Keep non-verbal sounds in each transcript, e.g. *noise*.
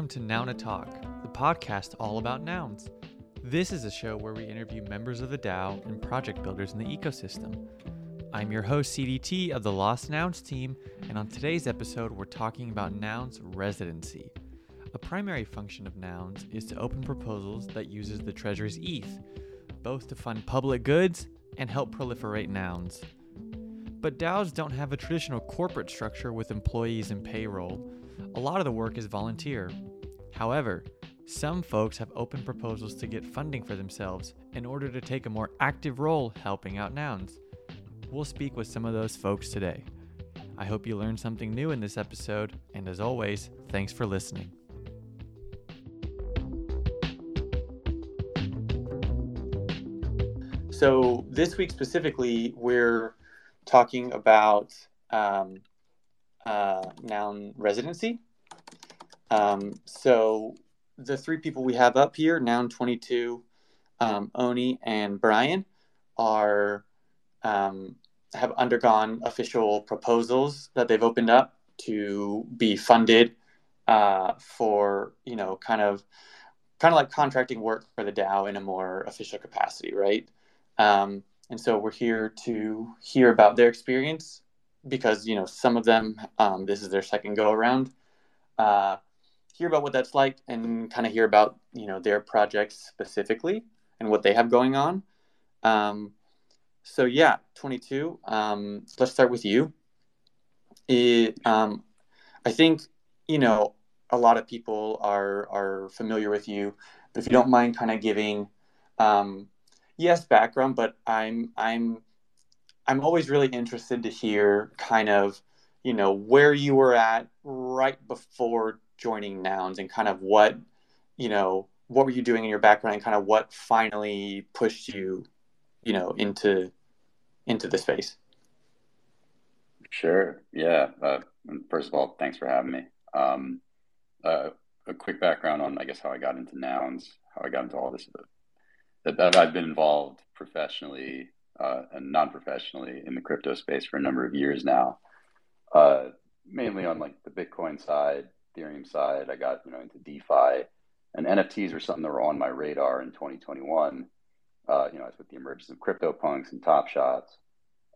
welcome to Noun O' Talk, the podcast all about nouns. This is a show where we interview members of the DAO and project builders in the ecosystem. I'm your host, CDT, of the Lost Nouns team, and on today's episode, we're talking about nouns residency. A primary function of nouns is to open proposals that uses the Treasury's ETH, both to fund public goods and help proliferate nouns. But DAOs don't have a traditional corporate structure with employees and payroll a lot of the work is volunteer. However, some folks have open proposals to get funding for themselves in order to take a more active role helping out nouns. We'll speak with some of those folks today. I hope you learned something new in this episode, and as always, thanks for listening. So, this week specifically, we're talking about um, uh, noun residency. Um, so the three people we have up here, noun 22, um, Oni, and Brian, are um, have undergone official proposals that they've opened up to be funded uh, for you know kind of kind of like contracting work for the DAO in a more official capacity, right? Um, and so we're here to hear about their experience because you know some of them um, this is their second go around. Uh, hear about what that's like and kind of hear about you know their projects specifically and what they have going on. Um, so yeah, 22. Um, let's start with you. It, um, I think you know a lot of people are are familiar with you, but if you don't mind, kind of giving um, yes background, but I'm I'm I'm always really interested to hear kind of, you know, where you were at right before joining Nouns and kind of what, you know, what were you doing in your background and kind of what finally pushed you, you know, into into the space. Sure. Yeah. Uh, first of all, thanks for having me. Um, uh, a quick background on, I guess, how I got into nouns, how I got into all this. That, that I've been involved professionally uh, and non-professionally in the crypto space for a number of years now. Uh, mainly on like the Bitcoin side, Ethereum side. I got you know into DeFi, and NFTs were something that were on my radar in 2021. Uh, you know, as with the emergence of CryptoPunks and Top Shots,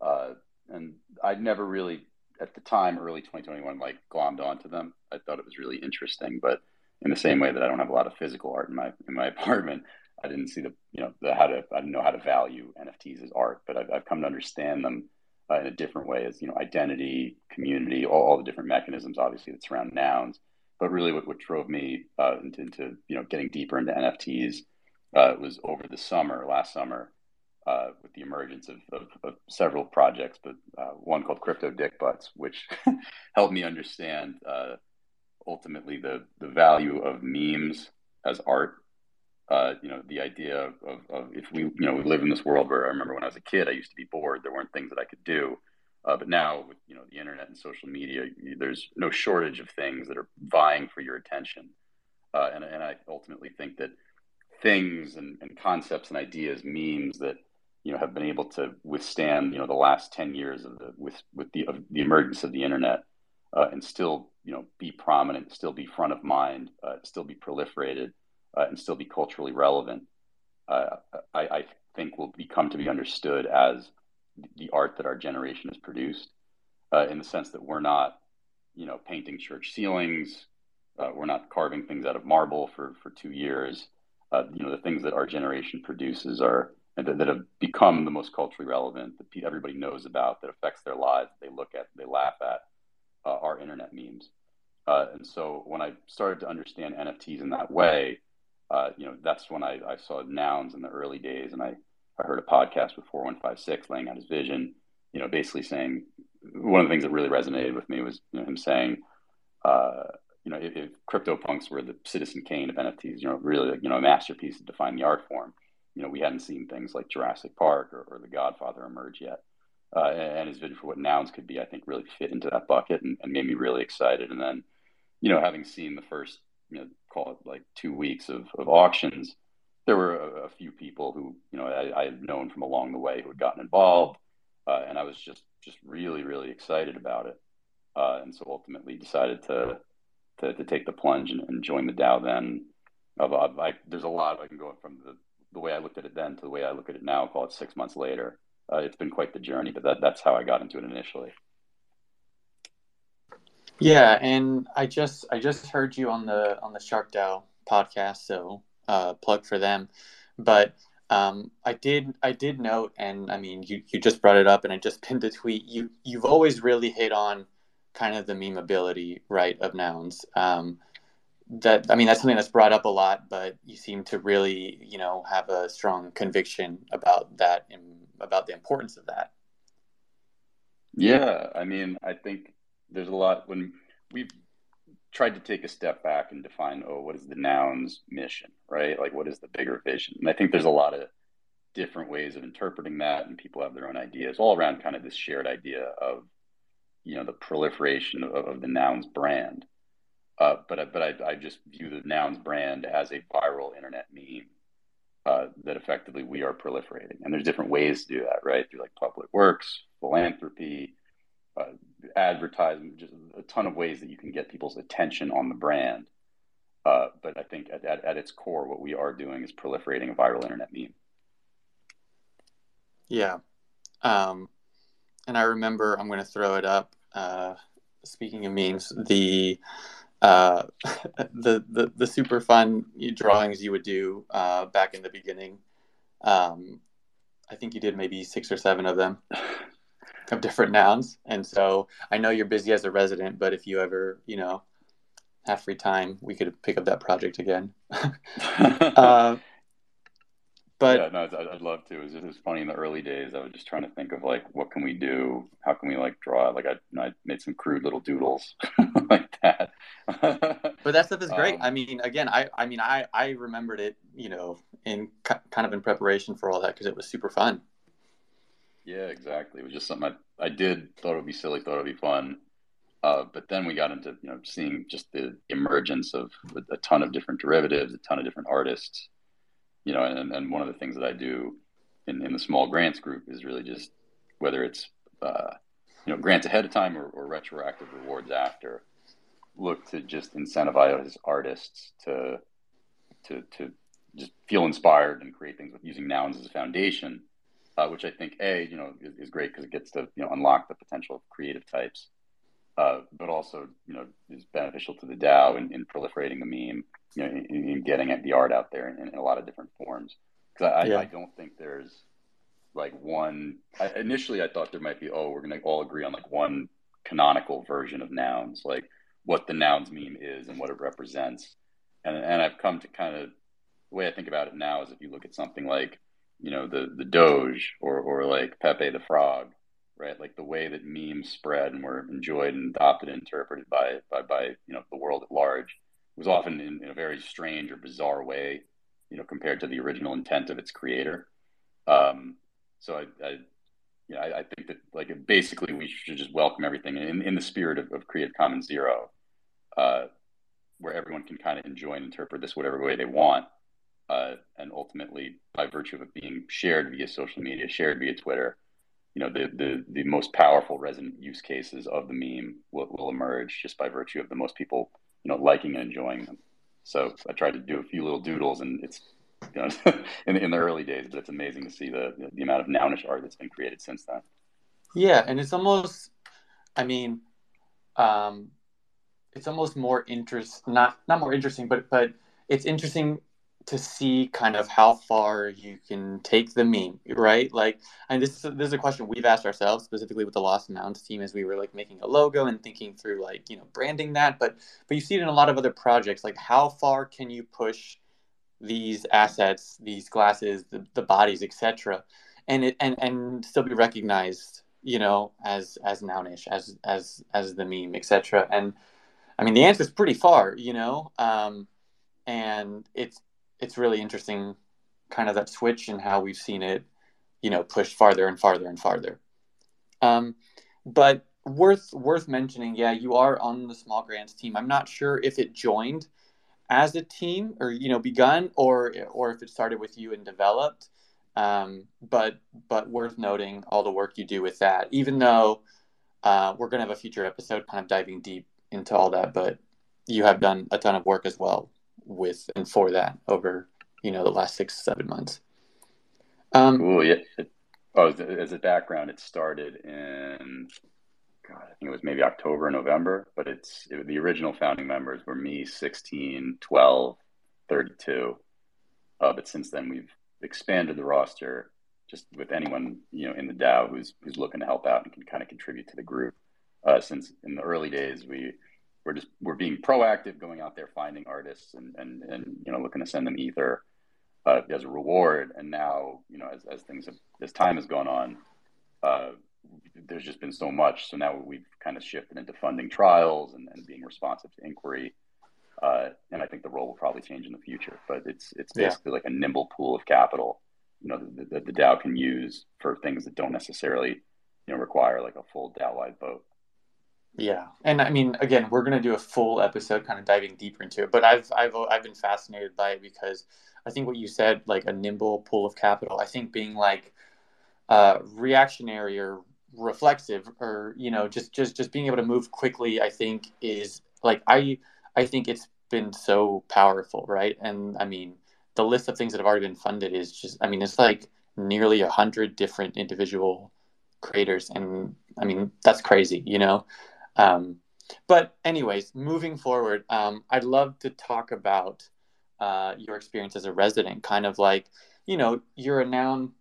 uh, and I'd never really at the time, early 2021, like glommed onto them. I thought it was really interesting, but in the same way that I don't have a lot of physical art in my in my *laughs* apartment, I didn't see the you know the how to I didn't know how to value NFTs as art, but I've, I've come to understand them uh, in a different way as you know identity, community, all, all, the different mechanisms obviously that surround nouns. But really, what, what drove me uh, into, into, you know getting deeper into NFTs uh, was over the summer, last summer, uh, with the emergence of, of, of several projects, but uh, one called Crypto Dick Butts, which *laughs* helped me understand uh, ultimately the the value of memes as art uh, you know, the idea of, of, if we, you know, we live in this world where I remember when I was a kid, I used to be bored. There weren't things that I could do. Uh, but now with, you know, the internet and social media, there's no shortage of things that are vying for your attention. Uh, and, and I ultimately think that things and, and concepts and ideas, memes that, you know, have been able to withstand, you know, the last 10 years of the, with, with the, of the emergence of the internet uh, and still, you know, be prominent, still be front of mind, uh, still be proliferated uh, and still be culturally relevant, uh, I, I, think will become to be understood as the art that our generation has produced, uh, in the sense that we're not, you know, painting church ceilings, uh, we're not carving things out of marble for for two years. Uh, you know, the things that our generation produces are that, that have become the most culturally relevant that everybody knows about, that affects their lives, they look at, they laugh at, uh, are internet memes. and so when I started to understand NFTs in that way, uh, you know, that's when I, I saw nouns in the early days, and I, I heard a podcast with 4156 laying out his vision, you know, basically saying one of the things that really resonated with me was you know, him saying, uh, you know, if, if CryptoPunks were the Citizen Kane of NFTs, you know, really, you know, a masterpiece to define the art form, you know, we hadn't seen things like Jurassic Park or, or The Godfather emerge yet. Uh, and his vision for what nouns could be, I think, really fit into that bucket and, and made me really excited. And then, you know, having seen the first you know, call it like two weeks of, of auctions, there were a, a few people who, you know, I, I, had known from along the way who had gotten involved. Uh, and I was just, just really, really excited about it. Uh, and so ultimately decided to, to, to take the plunge and, and join the DAO then. Of, of I, there's a lot I can go from the, the way I looked at it then to the way I look at it now. Call it six months later. Uh, it's been quite the journey, but that, that's how I got into it initially. Yeah, and I just I just heard you on the on the Shark DAO podcast, so uh, plug for them. But um, I did I did note, and I mean you you just brought it up, and I just *laughs* pinned a tweet. You you've always really hit on kind of the memeability right of nouns. Um, that I mean that's something that's brought up a lot, but you seem to really you know have a strong conviction about that and about the importance of that. Yeah, I mean I think there's a lot when we've tried to take a step back and define oh what is the noun's mission right? Like what is the bigger vision? And i think there's a lot of different ways of interpreting that and people have their own ideas all around kind of this shared idea of you know the proliferation of, of the nouns brand. Uh, but but I, I just view the nouns brand as a viral internet meme uh, that effectively we are proliferating. And there's different ways to do that right? Through like public works philanthropy uh, advertisement, just a ton of ways that you can get people's attention on the brand. Uh, but I think at, at, at, its core, what we are doing is proliferating a viral internet meme. Yeah. Um, and I remember, I'm going to throw it up. Uh, speaking of memes, the, uh, *laughs* the, the, the super fun drawings you would do uh, back in the beginning. Um, I think you did maybe six or seven of them. *laughs* of different nouns. And so I know you're busy as a resident, but if you ever, you know, have free time, we could pick up that project again. *laughs* uh, but yeah, no, I'd, love to. It was, it was funny in the early days. I was just trying to think of like, what can we do? How can we like draw? Like I, I made some crude little doodles *laughs* like that. but that stuff is great. Um, I mean, again, I, I mean, I, I remembered it, you know, in kind of in preparation for all that because it was super fun. Yeah, exactly. It was just something I, I did, thought it would be silly, thought it would be fun. Uh, but then we got into, you know, seeing just the emergence of a, ton of different derivatives, a ton of different artists, you know, and, and one of the things that I do in, in the small grants group is really just whether it's, uh, you know, grants ahead of time or, or retroactive rewards after, look to just incentivize artists to, to, to just feel inspired and create things with using nouns as a foundation uh, which I think a you know is, is great because it gets to you know unlock the potential of creative types, uh, but also you know is beneficial to the DAO in, in proliferating the meme, you know, in, in getting the art out there in, in, a lot of different forms. Because I, yeah. I, I, don't think there's like one. I, initially, I thought there might be oh we're gonna all agree on like one canonical version of nouns, like what the nouns meme is and what it represents, and and I've come to kind of the way I think about it now is if you look at something like you know the the Doge or or like Pepe the Frog, right? Like the way that memes spread and were enjoyed and adopted and interpreted by by by you know the world at large was often in, in a very strange or bizarre way, you know, compared to the original intent of its creator. Um, so I, I yeah, I, I, think that like basically we should just welcome everything in, in the spirit of, of Creative Commons Zero, uh, where everyone can kind of enjoy and interpret this whatever way they want uh, and ultimately by virtue of it being shared via social media, shared via Twitter, you know, the the the most powerful resonant use cases of the meme will, will emerge just by virtue of the most people, you know, liking and enjoying them. So I tried to do a few little doodles, and it's you know *laughs* in, in the early days, but it's amazing to see the the amount of nounish art that's been created since then. Yeah, and it's almost, I mean, um, it's almost more interest not not more interesting, but but it's interesting to see kind of how far you can take the meme, right? Like, and this is this is a question we've asked ourselves specifically with the Lost Nouns team as we were like making a logo and thinking through like you know branding that, but but you see it in a lot of other projects. Like, how far can you push these assets, these glasses, the, the bodies, etc., and it and and still be recognized, you know, as as nounish, as as as the meme, etc. And I mean, the answer is pretty far, you know. Um, and it's it's really interesting kind of that switch and how we've seen it you know pushed farther and farther and farther. Um, but worth worth mentioning yeah you are on the small grants team. I'm not sure if it joined as a team or you know begun or or if it started with you and developed. Um, but but worth noting all the work you do with that even though uh, we're going to have a future episode kind of diving deep into all that but you have done a ton of work as well with and for that over you know the last six seven months. Um, cool. Yeah. Oh, as a background, it started in God, I think it was maybe October, November, but it's it, the original founding members were me, 16, 12, 32. Uh, but since then, we've expanded the roster just with anyone you know in the DAO who's who's looking to help out and can kind of contribute to the group. Uh, since in the early days, we we're just we're being proactive, going out there finding artists and and and you know looking to send them ether uh, as a reward. And now you know as as things have, as time has gone on, uh, there's just been so much. So now we've kind of shifted into funding trials and, and being responsive to inquiry. Uh, and I think the role will probably change in the future, but it's it's basically yeah. like a nimble pool of capital, you know, that the, the DAO can use for things that don't necessarily, you know, require like a full DAO-wide vote. Yeah, and I mean, again, we're gonna do a full episode, kind of diving deeper into it. But I've I've I've been fascinated by it because I think what you said, like a nimble pool of capital. I think being like uh, reactionary or reflexive or you know just just just being able to move quickly i think is like i i think it's been so powerful right and i mean the list of things that have already been funded is just i mean it's like nearly a hundred different individual creators and i mean that's crazy you know um, but anyways moving forward um, i'd love to talk about uh, your experience as a resident kind of like you know you're a noun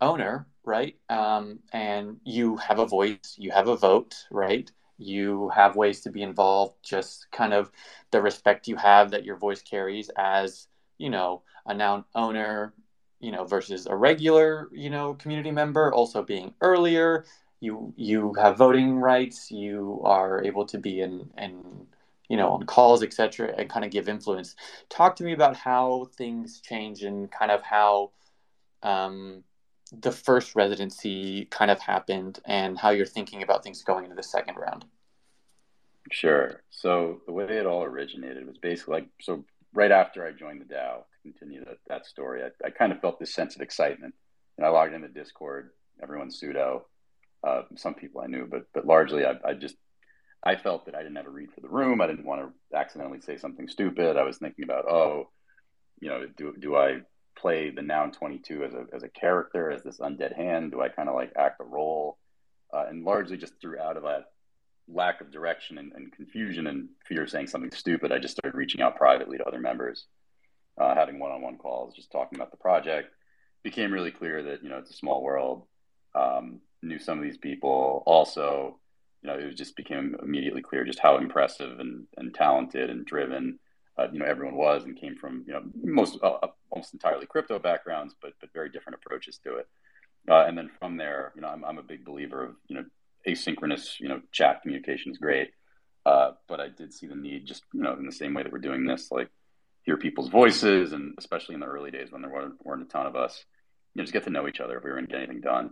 owner right? Um, and you have a voice, you have a vote, right? You have ways to be involved, just kind of the respect you have that your voice carries as, you know, a noun owner, you know, versus a regular, you know, community member, also being earlier. You you have voting rights, you are able to be in in you know on calls etc and kind of give influence talk to me about how things change and kind of how um, the first residency kind of happened and how you're thinking about things going into the second round. Sure. So the way it all originated was basically like so right after I joined the DAO, to continue that, that story, I, I kind of felt this sense of excitement. And I logged into Discord, everyone's pseudo. Uh, some people I knew, but but largely I, I just I felt that I didn't have a read for the room. I didn't want to accidentally say something stupid. I was thinking about, oh, you know, do do I play the noun 22 as a, as a character, as this undead hand? Do I kind of like act a role? Uh, and largely just through out of that lack of direction and, and, confusion and fear of saying something stupid, I just started reaching out privately to other members, uh, having one-on-one calls, just talking about the project. Became really clear that you know it's a small world. Um, knew some of these people. Also, you know, it just became immediately clear just how impressive and, and talented and driven uh, you know everyone was and came from you know most uh, uh, almost entirely crypto backgrounds, but but very different approaches to it. Uh, and then from there, you know, I'm I'm a big believer of you know asynchronous you know chat communication is great, uh, but I did see the need just you know in the same way that we're doing this, like hear people's voices, and especially in the early days when there weren't, weren't a ton of us, you know, just get to know each other if we were going to get anything done.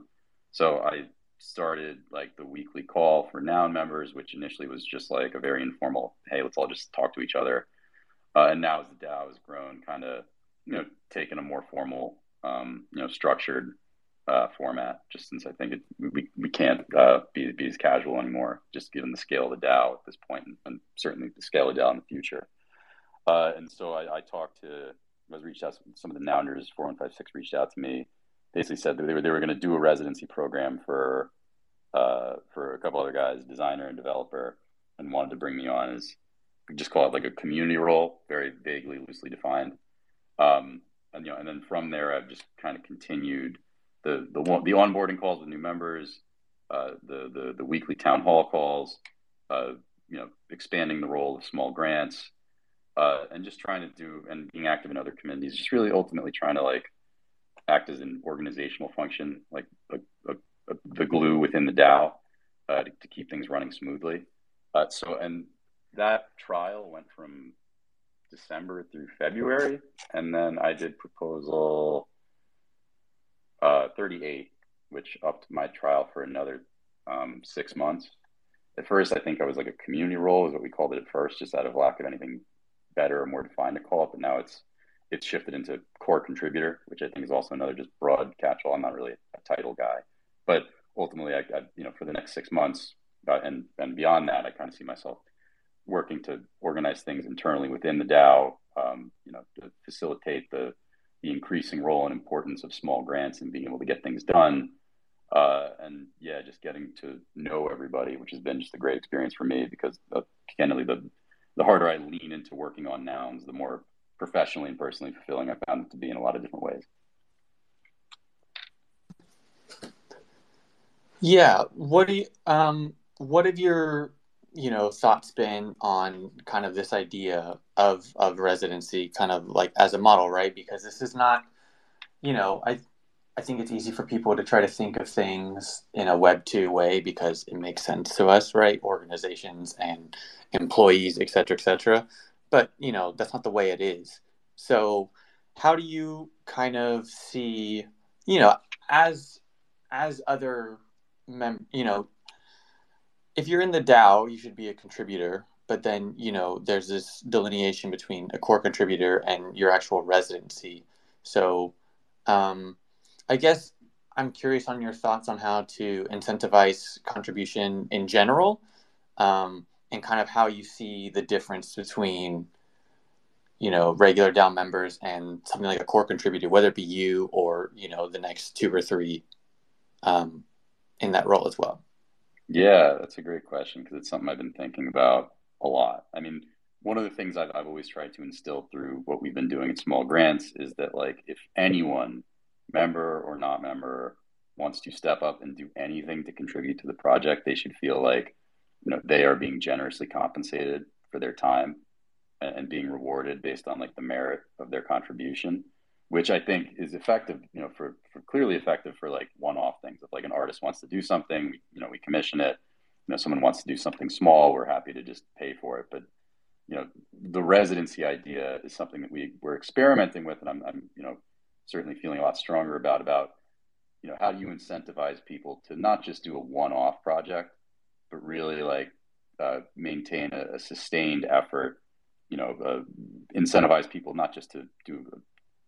So I started like the weekly call for noun members, which initially was just like a very informal, hey, let's all just talk to each other. Uh, and now as the DAO has grown, kind of you know taken a more formal, um, you know, structured uh, format. Just since I think it, we we can't uh, be be as casual anymore, just given the scale of the DAO at this point, and, and certainly the scale of DAO in the future. Uh, and so I, I, talked to, was reached out. Some of the Nounders, four one five six, reached out to me. Basically said that they were they were going to do a residency program for uh, for a couple other guys, designer and developer, and wanted to bring me on as just call it like a community role, very vaguely, loosely defined. Um, and you know, and then from there, I've just kind of continued the the the onboarding calls with new members, uh, the the the weekly town hall calls, uh, you know, expanding the role of small grants, uh, and just trying to do and being active in other communities. Just really ultimately trying to like act as an organizational function, like a, a, a, the glue within the DAO uh, to, to, keep things running smoothly. Uh, so and that trial went from December through February, and then I did proposal uh, 38, which upped my trial for another um, six months. At first, I think I was like a community role, is what we called it at first, just out of lack of anything better or more defined to call it. But now it's it's shifted into core contributor, which I think is also another just broad catch-all. I'm not really a title guy, but ultimately, I, I you know for the next six months and and beyond that, I kind of see myself working to organize things internally within the DAO, um, you know, to facilitate the the increasing role and importance of small grants and being able to get things done. Uh, and yeah, just getting to know everybody, which has been just a great experience for me because uh, candidly, the the harder I lean into working on nouns, the more professionally and personally fulfilling I found it to be in a lot of different ways. Yeah. What do you, um, what have your, you know, thoughts been on kind of this idea of, of residency kind of like as a model, right? Because this is not, you know, I, I think it's easy for people to try to think of things in a Web two way because it makes sense to us, right? Organizations and employees, et cetera, et cetera. But you know that's not the way it is. So, how do you kind of see, you know, as as other mem- you know, if you're in the DAO, you should be a contributor. But then, you know, there's this delineation between a core contributor and your actual residency. So, um, I guess I'm curious on your thoughts on how to incentivize contribution in general, um, and kind of how you see the difference between, you know, regular noun members and something like a core contributor, whether it be you or you know the next two or three um, in that role as well? Yeah, that's a great question because it's something I've been thinking about a lot. I mean, one of the things I've, I've always tried to instill through what we've been doing at Small Grants is that, like, if anyone, member or not member, wants to step up and do anything to contribute to the project, they should feel like, you know, they are being generously compensated for their time and, being rewarded based on like the merit of their contribution which I think is effective, you know, for, for clearly effective for like one-off things. If like an artist wants to do something, you know, we commission it. You know, someone wants to do something small, we're happy to just pay for it. But you know, the residency idea is something that we we're experimenting with, and I'm, I'm you know certainly feeling a lot stronger about about you know how do you incentivize people to not just do a one-off project, but really like uh, maintain a, a, sustained effort. You know, uh, incentivize people not just to do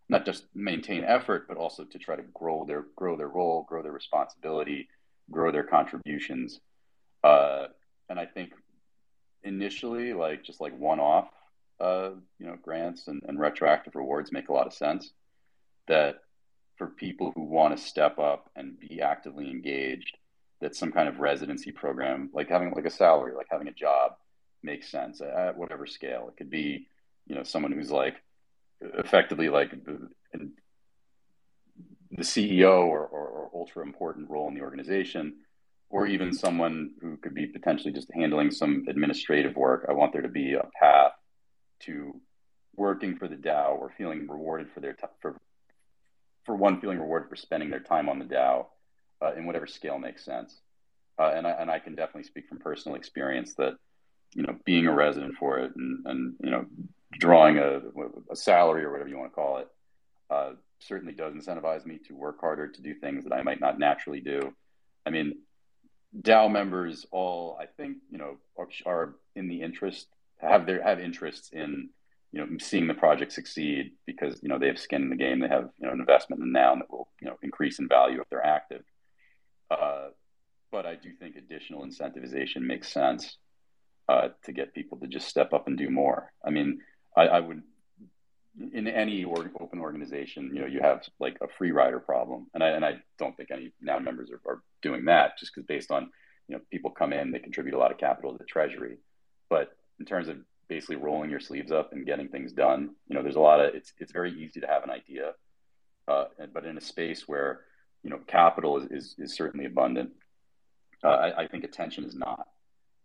not just maintain effort, but also to try to grow their grow their role, grow their responsibility, grow their contributions. Uh, and I think initially, like just like one off, uh, you know, grants and, and retroactive rewards make a lot of sense. That for people who want to step up and be actively engaged, that some kind of residency program, like having like a salary, like having a job, makes sense at whatever scale. It could be, you know, someone who's like effectively like the, CEO or, or, or, ultra important role in the organization, or even someone who could be potentially just handling some administrative work. I want there to be a path to working for the DAO or feeling rewarded for their t- for for one feeling rewarded for spending their time on the DAO uh, in whatever scale makes sense. Uh, and I and I can definitely speak from personal experience that you know being a resident for it and and you know drawing a, a salary or whatever you want to call it uh, certainly does incentivize me to work harder to do things that I might not naturally do. I mean, DAO members all I think you know are, are in the interest have their have interests in you know seeing the project succeed because you know they have skin in the game. They have you know an investment in noun that will you know increase in value if they're active. Uh, but I do think additional incentivization makes sense uh, to get people to just step up and do more. I mean, I, I would in any or, open organization, you know, you have like a free rider problem, and I and I don't think any now members are, are doing that just because based on you know people come in, they contribute a lot of capital to the treasury, but in terms of basically rolling your sleeves up and getting things done, you know, there's a lot of it's it's very easy to have an idea, uh, but in a space where you know capital is is, is certainly abundant, uh, I, I think attention is not,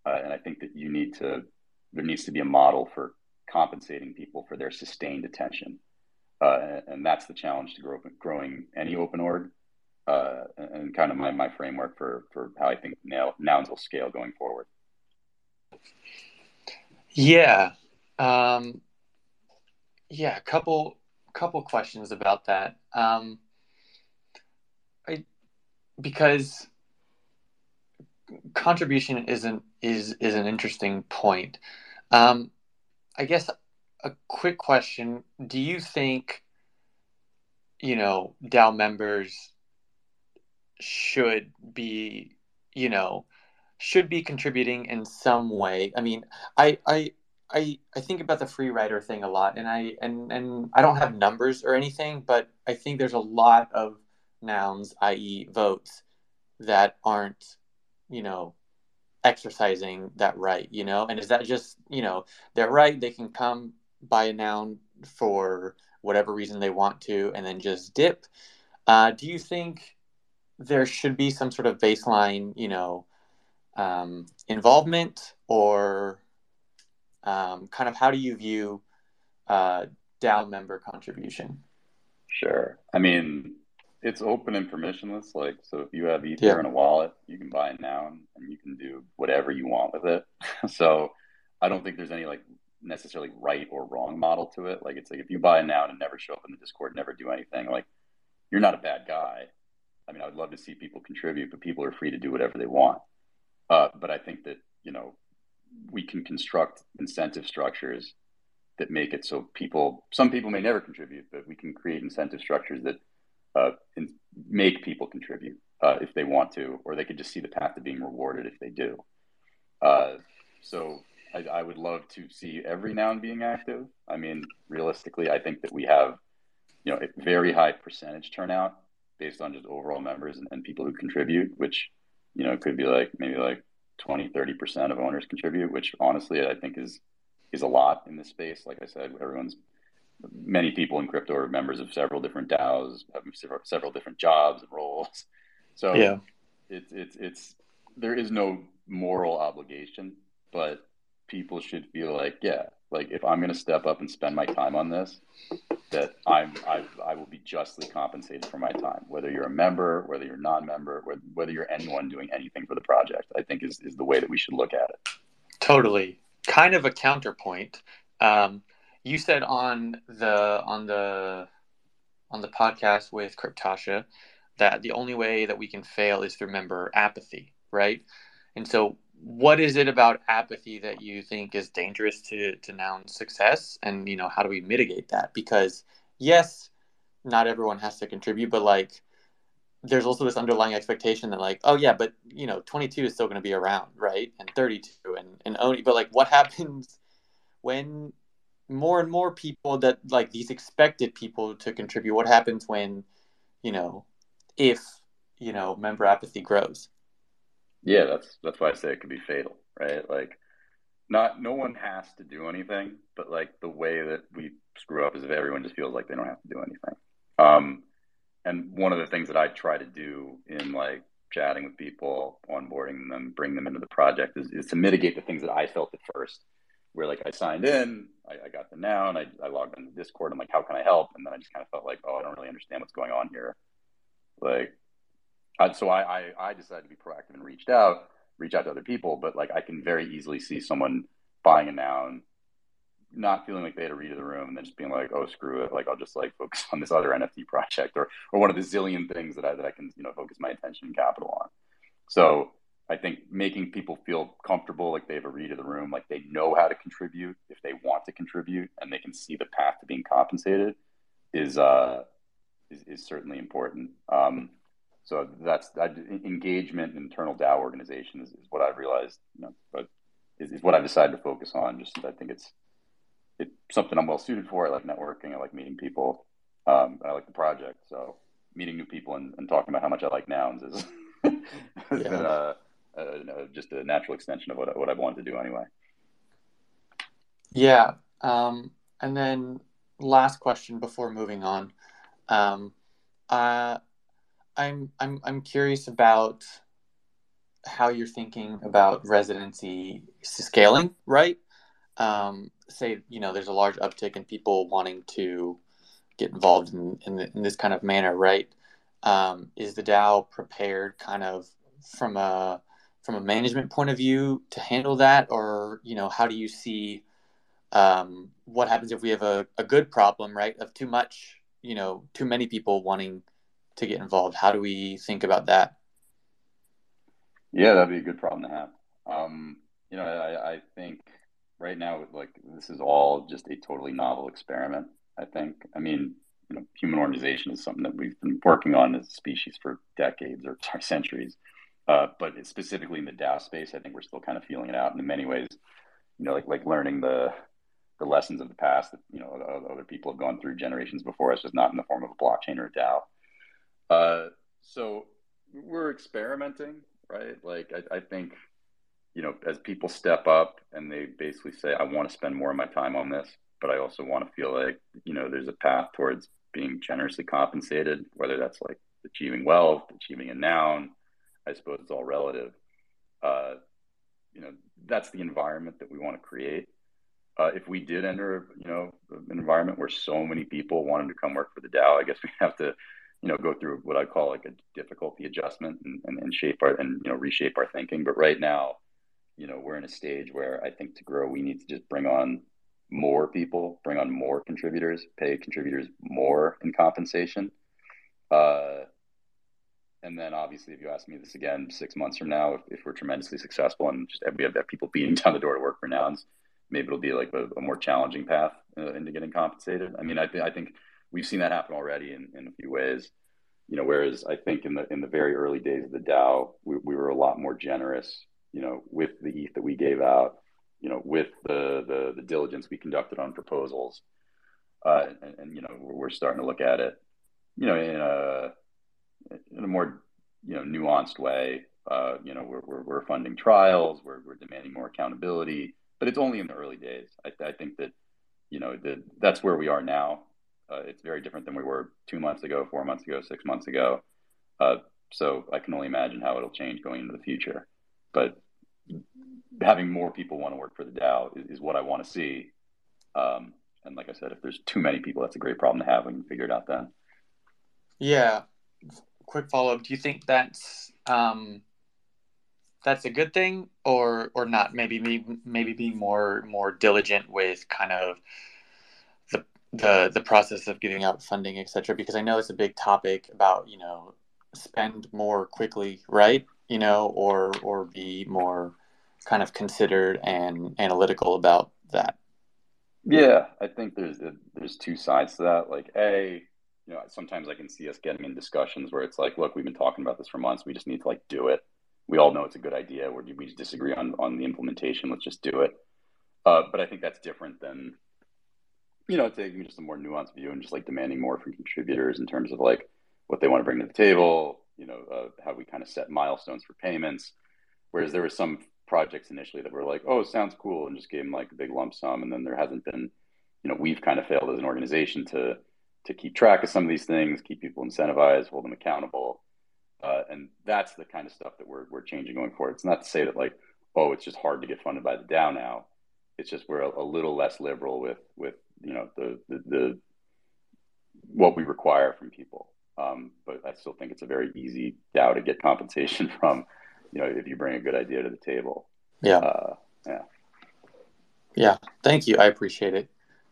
uh, and I think that you need to there needs to be a model for compensating people for their sustained attention. Uh, and, that's the challenge to grow, growing any open org uh, and kind of my, my framework for, for how I think now, nouns will scale going forward. Yeah. Um, yeah. A couple, couple questions about that. Um, because contribution isn't, is, is an interesting point. Um, I guess a quick question: Do you think, you know, DAO members should be, you know, should be contributing in some way. I mean, I I I, I think about the free rider thing a lot and I and and I don't have numbers or anything, but I think there's a lot of nouns, i.e. votes, that aren't, you know, exercising that right, you know? And is that just, you know, they're right, they can come by a noun for whatever reason they want to and then just dip. Uh, do you think there should be some sort of baseline, you know, um, involvement or um, kind of how do you view uh, DAO member contribution? Sure. I mean, it's open and permissionless. Like, so if you have Ether yeah. in a wallet, you can buy it now and, and you can do whatever you want with it. *laughs* so I don't think there's any like necessarily right or wrong model to it. Like, it's like if you buy it now and never show up in the Discord, never do anything, like, you're not a bad guy. I mean, I would love to see people contribute, but people are free to do whatever they want. Uh, but I think that, you know, we can construct incentive structures that make it so people, some people may never contribute, but we can create incentive structures that uh, make people contribute uh, if they want to, or they could just see the path to being rewarded if they do. Uh, so I, I, would love to see every noun being active. I mean, realistically, I think that we have, you know, a very high percentage turnout based on just overall members and, and people who contribute, which, you know, could be like maybe like 20, 30% of owners contribute, which honestly I think is is a lot in this space. Like I said, everyone's many people in crypto are members of several different DAOs, have several different jobs and roles. So yeah, it's it's it's there is no moral obligation, but people should feel like yeah, like if I'm going to step up and spend my time on this, that I'm I, I will be justly compensated for my time, whether you're a member, whether you're non-member, whether you're anyone doing anything for the project. I think is is the way that we should look at it. Totally, kind of a counterpoint. Um, you said on the on the on the podcast with Cryptasha that the Oni way that we can fail is through member apathy, right? And so what is it about apathy that you think is dangerous to to noun success? And you know how do we mitigate that? Because yes not everyone has to contribute but like there's also this underlying expectation that like oh yeah but you know 22 is still going to be around right? And 32 and and only but like what *laughs* happens when more and more people that like these expected people to contribute what happens when you know if you know member apathy grows yeah, that's that's why I say it could be fatal, right? Like, not no one has to do anything, but like the way that we screw up is if everyone just feels like they don't have to do anything. Um, and one of the things that I try to do in like chatting with people, onboarding them, bring them into the project is, is to mitigate the things that I felt at first. Where like I signed in, I, I got the noun, I, I logged into Discord. I'm like, how can I help? And then I just kind of felt like, oh, I don't really understand what's going on here. Like, uh, so I, I, I decided to be proactive and reached out, reach out to other people. But like I can very easily see someone buying a noun, not feeling like they had to read of the room, and then just being like, oh screw it, like I'll just like focus on this other *laughs* NFT project or or one of the zillion things that I that I can you know focus my attention and capital on. So I think making people feel comfortable, like they have a read of the room, like they know how to contribute if they want to contribute, and they can see the path to being compensated, is uh, is, is certainly important. Um, so that's that engagement internal DAO organization is, is what I've realized, you know, but is, is, what I've decided to focus on. Just I think it's it's something I'm well suited for. I like networking. I like meeting people. Um, I like the project. So meeting new people and, and talking about how much I like nouns is *laughs* yeah. uh, uh, just a natural extension of what what I wanted to do anyway. Yeah, um, and then last question before moving on. Um, uh, I'm I'm I'm curious about how you're thinking about residency scaling, right? Um, say you know there's a large uptick in people wanting to get involved in in, in this kind of manner, right? Um, is the DAO prepared, kind of from a from a management point of view, to handle that, or you know how do you see um, what happens if we have a, a good problem, right, of too much, you know, too many people wanting to get involved. How do we think about that? Yeah, that'd be a good problem to have. Um, you know, I, I think right now, like this is all just a totally novel experiment. I think. I mean, you know, human organization is something that we've been working on as a species for decades or *laughs* centuries. Uh, but specifically in the DAO space, I think we're still kind of feeling it out. And in many ways, you know, like like learning the the lessons of the past that you know other people have gone through generations before us, just not in the form of a blockchain or a DAO. Uh, so we're experimenting, right? Like I, I think, you know, as people step up and they basically say, "I want to spend more of my time on this," but I also want to feel like you know there's a path towards being generously compensated, whether that's like achieving wealth, achieving a noun. I suppose it's all relative. Uh, you know, that's the environment that we want to create. Uh, if we did enter, you know, an environment where so many people wanted to come work for the DAO, I guess we have to, you know, go through what I call like a difficulty adjustment and, and, and shape our and you know reshape our thinking. But right now, you know, we're in a stage where I think to grow, we need to just bring on more people, bring on more contributors, pay contributors more in compensation. Uh, and then obviously, if you ask me this again six months from now, if, if we're tremendously successful and just we have people beating *laughs* down the door to work for nouns, maybe it'll be like a, a more challenging path uh, into getting compensated. I mean, I, th- I think we've seen that happen already in, in a few ways. You know, whereas I think in the in the very early days of the DAO, we, we were a lot more generous. You know, with the ETH that we gave out, you know, with the the, the diligence we conducted on proposals, uh, and, and, you know, we're, starting to look at it, you know, in a in a more you know nuanced way. Uh, you know, we're, we're, we're funding trials, we're, we're demanding more accountability, but it's only in the early days. I, I think that you know the, that's where we are now. Uh, it's very different than we were two months ago, four months ago, six months ago. Uh, so I can only imagine how it'll change going into the future. But having more people want to work for the DAO is, is what I want to see. Um, and like I said, if there's too many people, that's a great problem to have. We can figure it out then. Yeah. Quick follow up. Do you think that's um, that's a good thing or or not? Maybe maybe maybe being more more diligent with kind of the the the process of giving out funding, etc. Because I know it's a big topic about you know spend more quickly, right? You know, or or be more kind of considered and analytical about that. Yeah, I think there's there's two sides to that. Like, a, you know, sometimes I can see us getting in discussions where it's like, look, we've been talking about this for months. We just need to like do it. We all know it's a good idea. Or we just disagree on on the implementation. Let's just do it. Uh, but I think that's different than, you know, taking just a more nuanced view and just like demanding more from contributors in terms of like what they want to bring to the table. You know, uh, how we kind of set milestones for payments. Whereas there were some projects initially that were like, oh, sounds cool, and just gave them like a big lump sum, and then there hasn't been, you know, we've kind of failed as an organization to to keep track of some of these things, keep people incentivized, hold them accountable, uh, and that's the kind of stuff that we're we're changing going forward. It's not to say that like, oh, it's just hard to get funded by the DAO now. It's just we're a, a little less liberal with with you know the, the, the what we require from people. Um, but I still think it's a very easy DAO to get compensation *laughs* from you know, if you bring a good idea to the table. Yeah. Uh, yeah. Yeah. Thank you. I appreciate it.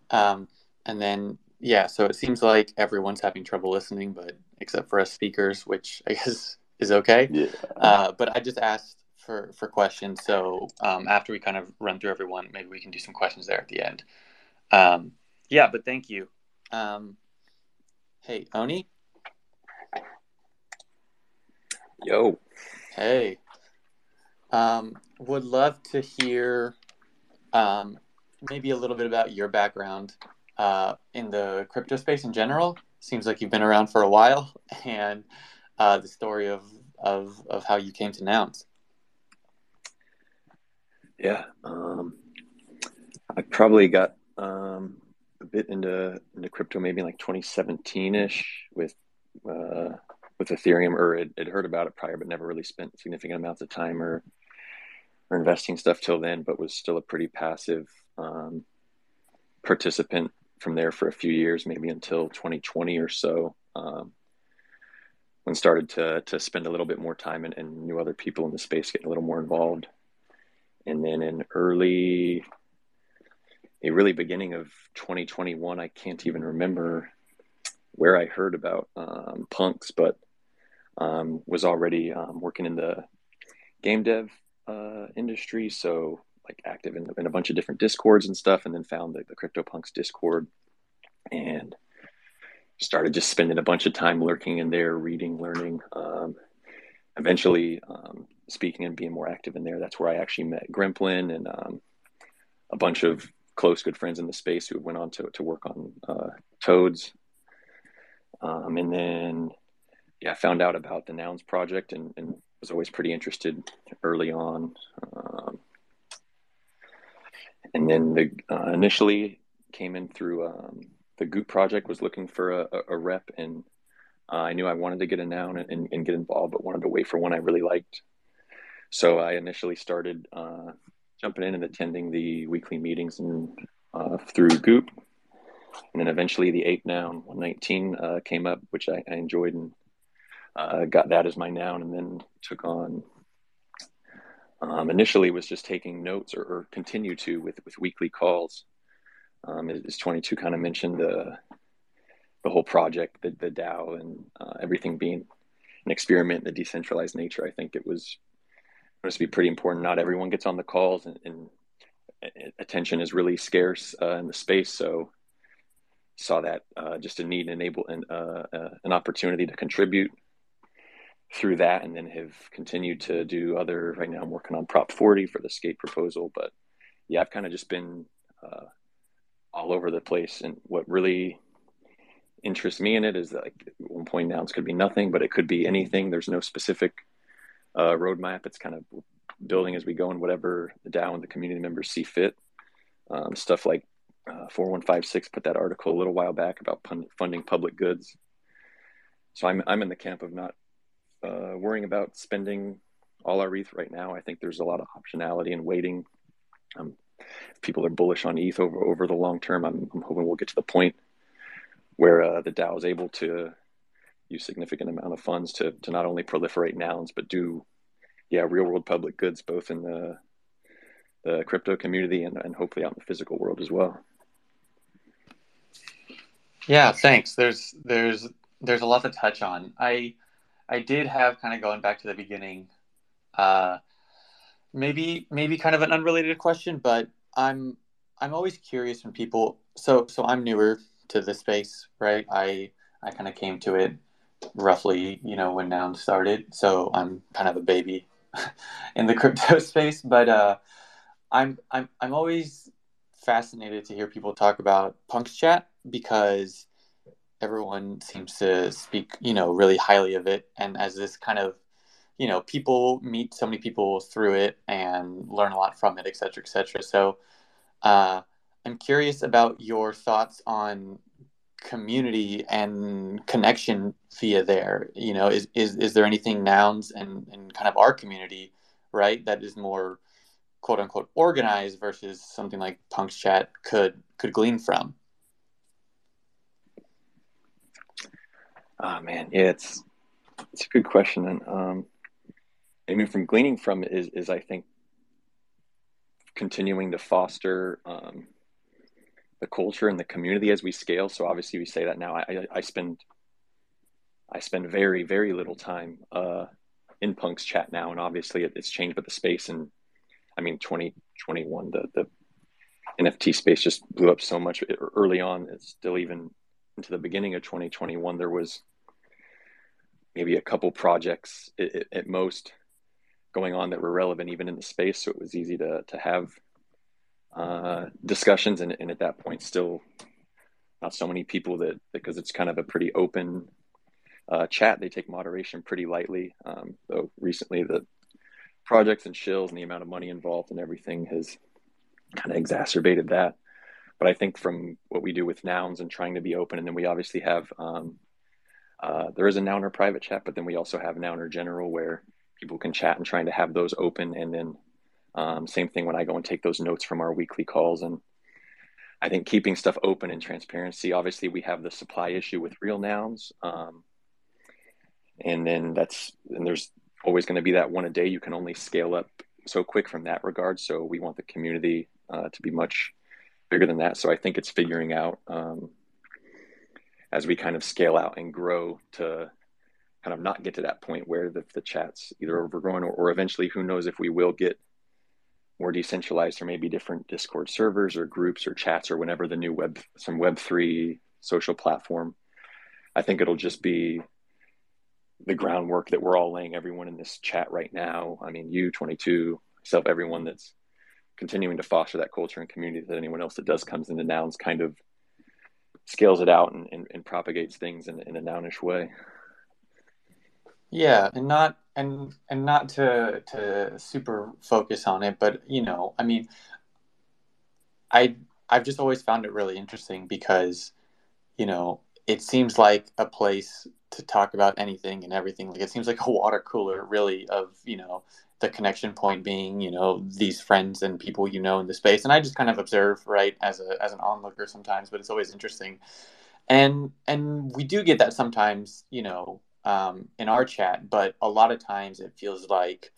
Um, and then, yeah, so it seems like everyone's having trouble listening, but except for us speakers, which I *laughs* guess is okay. Yeah. Uh, but I just asked for, for questions. So um, after we kind of run through everyone, maybe we can do some questions there at the end. Um, yeah, but thank you. Um, hey, Oni. Yo. Hey. Um, would love to hear um, maybe a little bit about your background uh, in the crypto space in general. Seems like you've been around for a while, *laughs* and uh, the story of, of of how you came to Nouns. Yeah, um, I probably got um, a bit into into crypto maybe like 2017 ish with uh, with Ethereum, or had heard about it prior, but never really spent significant amounts of time or or investing stuff till then, but was still a pretty passive um, participant from there for a few years, maybe until 2020 or so. Um, when started to to spend a little bit more time and, and knew other people in the space getting a little more involved. And then in early, a really beginning of 2021, I can't even remember where I heard about um, punks, but um, was already um, working in the game dev uh, industry, so like active in, in, a bunch of different discords and stuff, and then found the, the CryptoPunks Discord and started just spending a bunch of time lurking in there, reading, learning. Um, eventually, um, speaking and being more active in there. That's where I actually met Grimplin and um, a bunch of close good friends in the space who went on to, to work on uh, toads. Um, and then, yeah, I found out about the Nouns Project and, and was always pretty interested early on. Um, and then the uh, initially came in through um, the Goop project was looking for a, a rep, and uh, I knew I wanted to get a noun and, and, and, get involved, but wanted to wait for one I really liked. So I initially started uh, jumping in and attending the weekly meetings and uh, through Goop, and then eventually the eight noun 119 uh, came up, which I, I enjoyed and uh, got that as my noun, and then took on um, initially was just taking notes or, or, continue to with, with weekly calls. Um, as 22 kind of mentioned the the whole project, the, the DAO, and uh, everything being an experiment, the decentralized nature. I think it was to be pretty important. Not everyone gets on the calls, and, and attention is really scarce uh, in the space. So saw that uh, just a need enable and uh, uh, an opportunity to contribute through that and then have continued to do other right now i'm working on prop 40 for the skate proposal but yeah i've kind of just been uh, all over the place. And what really interests me in it is that like one point nouns could be nothing but it could be anything. There's no specific uh, roadmap. It's kind of building as we go and whatever the dao and the community members see fit. Um, stuff like uh, 4156 put that article a little while back about pun- funding public goods. So I'm, I'm in the camp of not uh, worrying about spending all our ETH right now. I think there's a lot of optionality and waiting. Um, if people are bullish on ETH over over the long term, I'm, I'm hoping we'll get to the point where uh, the DAO is able to use significant amount of funds to to not only proliferate nouns but do yeah real world public goods both in the the crypto community and, and hopefully out in the physical world as well. Yeah, thanks. There's there's there's a lot to touch on. I I did have kind of going back to the beginning, uh, maybe maybe kind of an unrelated question, but I'm I'm always curious when people. So so I'm newer to the space, right? I I kind of came to it roughly, you know, when Noun started. So I'm kind of a baby *laughs* in the crypto *laughs* space, but uh, I'm I'm I'm always fascinated to hear people talk about Punks Chat because everyone seems to speak, you know, really highly of it. And as this kind of, you know, people meet so many people through it and learn a lot from it, et cetera, et cetera. So uh, I'm curious about your thoughts on community and connection via there. You know, is is, is there anything nouns and, and kind of our community, right, that is more quote unquote organized versus something like Punks Chat could could glean from? Oh man, yeah, it's it's a good question, and um, I mean, from gleaning from is is I think continuing to foster um, the culture and the community as we scale. So obviously, we say that now. I I spend I spend very very little time uh, in Punk's chat now, and obviously it, it's changed, but the space and I mean, twenty twenty one, the the NFT space just blew up so much early on. It's still even into the beginning of 2021, there was maybe a couple projects at, at most going on that were relevant even in the space. So it was easy to, to have uh, discussions. And, and, at that point, still not so many people that, because it's kind of a pretty open uh, chat, they take moderation pretty lightly. Um, though recently the projects and shills and the amount of money involved and everything has kind of exacerbated that. But I think from what we do with nouns and trying to be open, and then we obviously have um, uh, there is a Nouner private chat, but then we also have Nouner general where people can chat and trying to have those open. And then um, same thing when I go and take those notes from our weekly calls. And I think keeping stuff open and transparency. Obviously, we have the supply issue with real nouns, um, and then that's and there's always going to be that one a day. You can only scale up so quick from that regard. So we want the community uh, to be much bigger than that. So I think it's figuring out um, as we kind of scale out and grow to kind of not get to that point where the, the chat's either overgrown or, or eventually who knows if we will get more decentralized or maybe different discord servers or groups or chats or whenever the new web some web3 social platform i think it'll just be the groundwork that we're all laying, everyone in this chat right now. I mean, you, 22, myself, everyone that's continuing to foster that culture and community that anyone else that does comes into nouns kind of scales it out and, and, and propagates things in, in a nounish way. Yeah, and not and and not to to super focus on it, but you know, I mean, I I've just always found it really interesting because, you know, it seems like a place to talk about anything and everything. Like it seems like a water cooler, really, of you know the connection point being you know these friends and people you know in the space. And I just kind of observe right as a as an onlooker sometimes, but it's always interesting. And and we do get that sometimes, you know, um, in our chat, but a lot of times it feels like,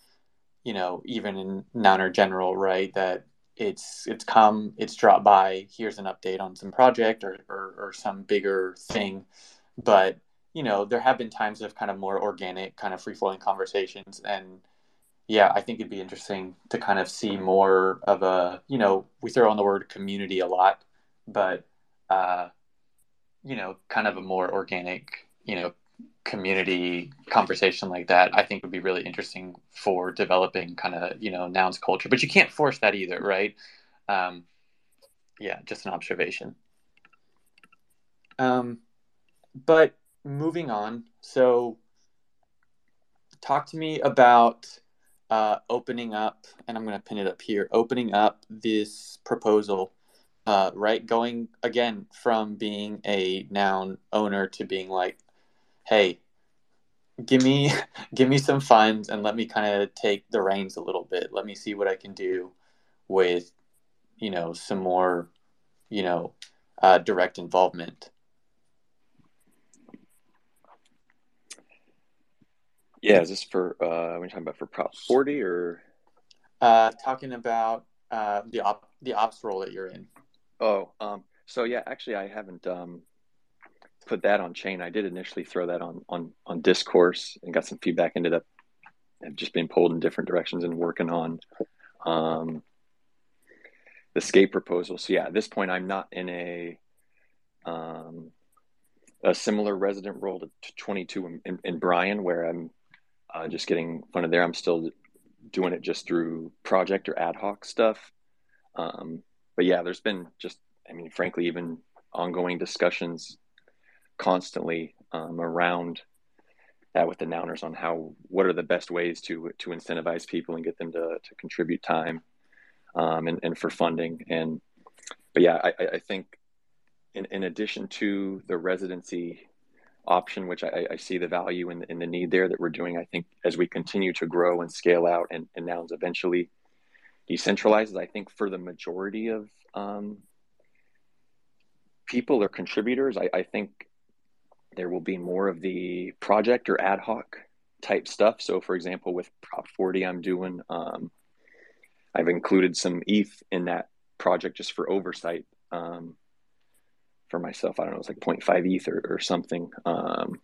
you know, even in Nouner General, right, that it's it's come, it's dropped by. Here's an update on some project or, or, or some bigger thing, but you know, there have been times of kind of more organic, kind of free flowing conversations, and yeah, I think it'd be interesting to kind of see more of a, you know, we throw on the word community a lot, but uh, you know, kind of a more organic, you know, community conversation like that i think would be really interesting for developing kind of you know nouns culture. But you can't force that either right? Um, yeah just an observation. Um, but moving on. So talk to me about uh, opening up and i'm going to pin it up here opening up this proposal uh, right going again from being a noun owner to being like hey, give me *laughs* give me some funds and let me kind of take the reins a little bit. Let me see what I can do with, you know, some more, you know, uh, direct involvement. Yeah, is this for uh we're talking about for Prop 40 or uh talking about uh the op the ops role that you're in. Oh, um so yeah, actually I haven't um put that on chain. I did initially throw that on on on discourse and got some feedback. Ended up have just been pulled in different directions and working on um, the skate proposal. So yeah, at this point, I'm not in a um, a similar resident role to, to 22 in, in, in, Brian, where I'm uh, just getting funded there. I'm still doing it just through project or ad hoc stuff. Um, but yeah, there's been just, I mean, frankly, even ongoing discussions constantly um, around that with the nouners on how what are the best ways to to incentivize people and get them to to contribute time um, and, and for funding and but yeah I, I think in, in addition to the residency option which I, I see the value in, in the need there that we're doing I think as we continue to grow and scale out and, and nouns eventually decentralizes I think for the majority of um, people or contributors I, I think there will be more of the project or ad hoc type stuff. So, for example, with Prop 40, I'm doing, um, I've included some ETH in that project just for oversight um, for myself. I don't know, it's like 0.5 ETH or, something um,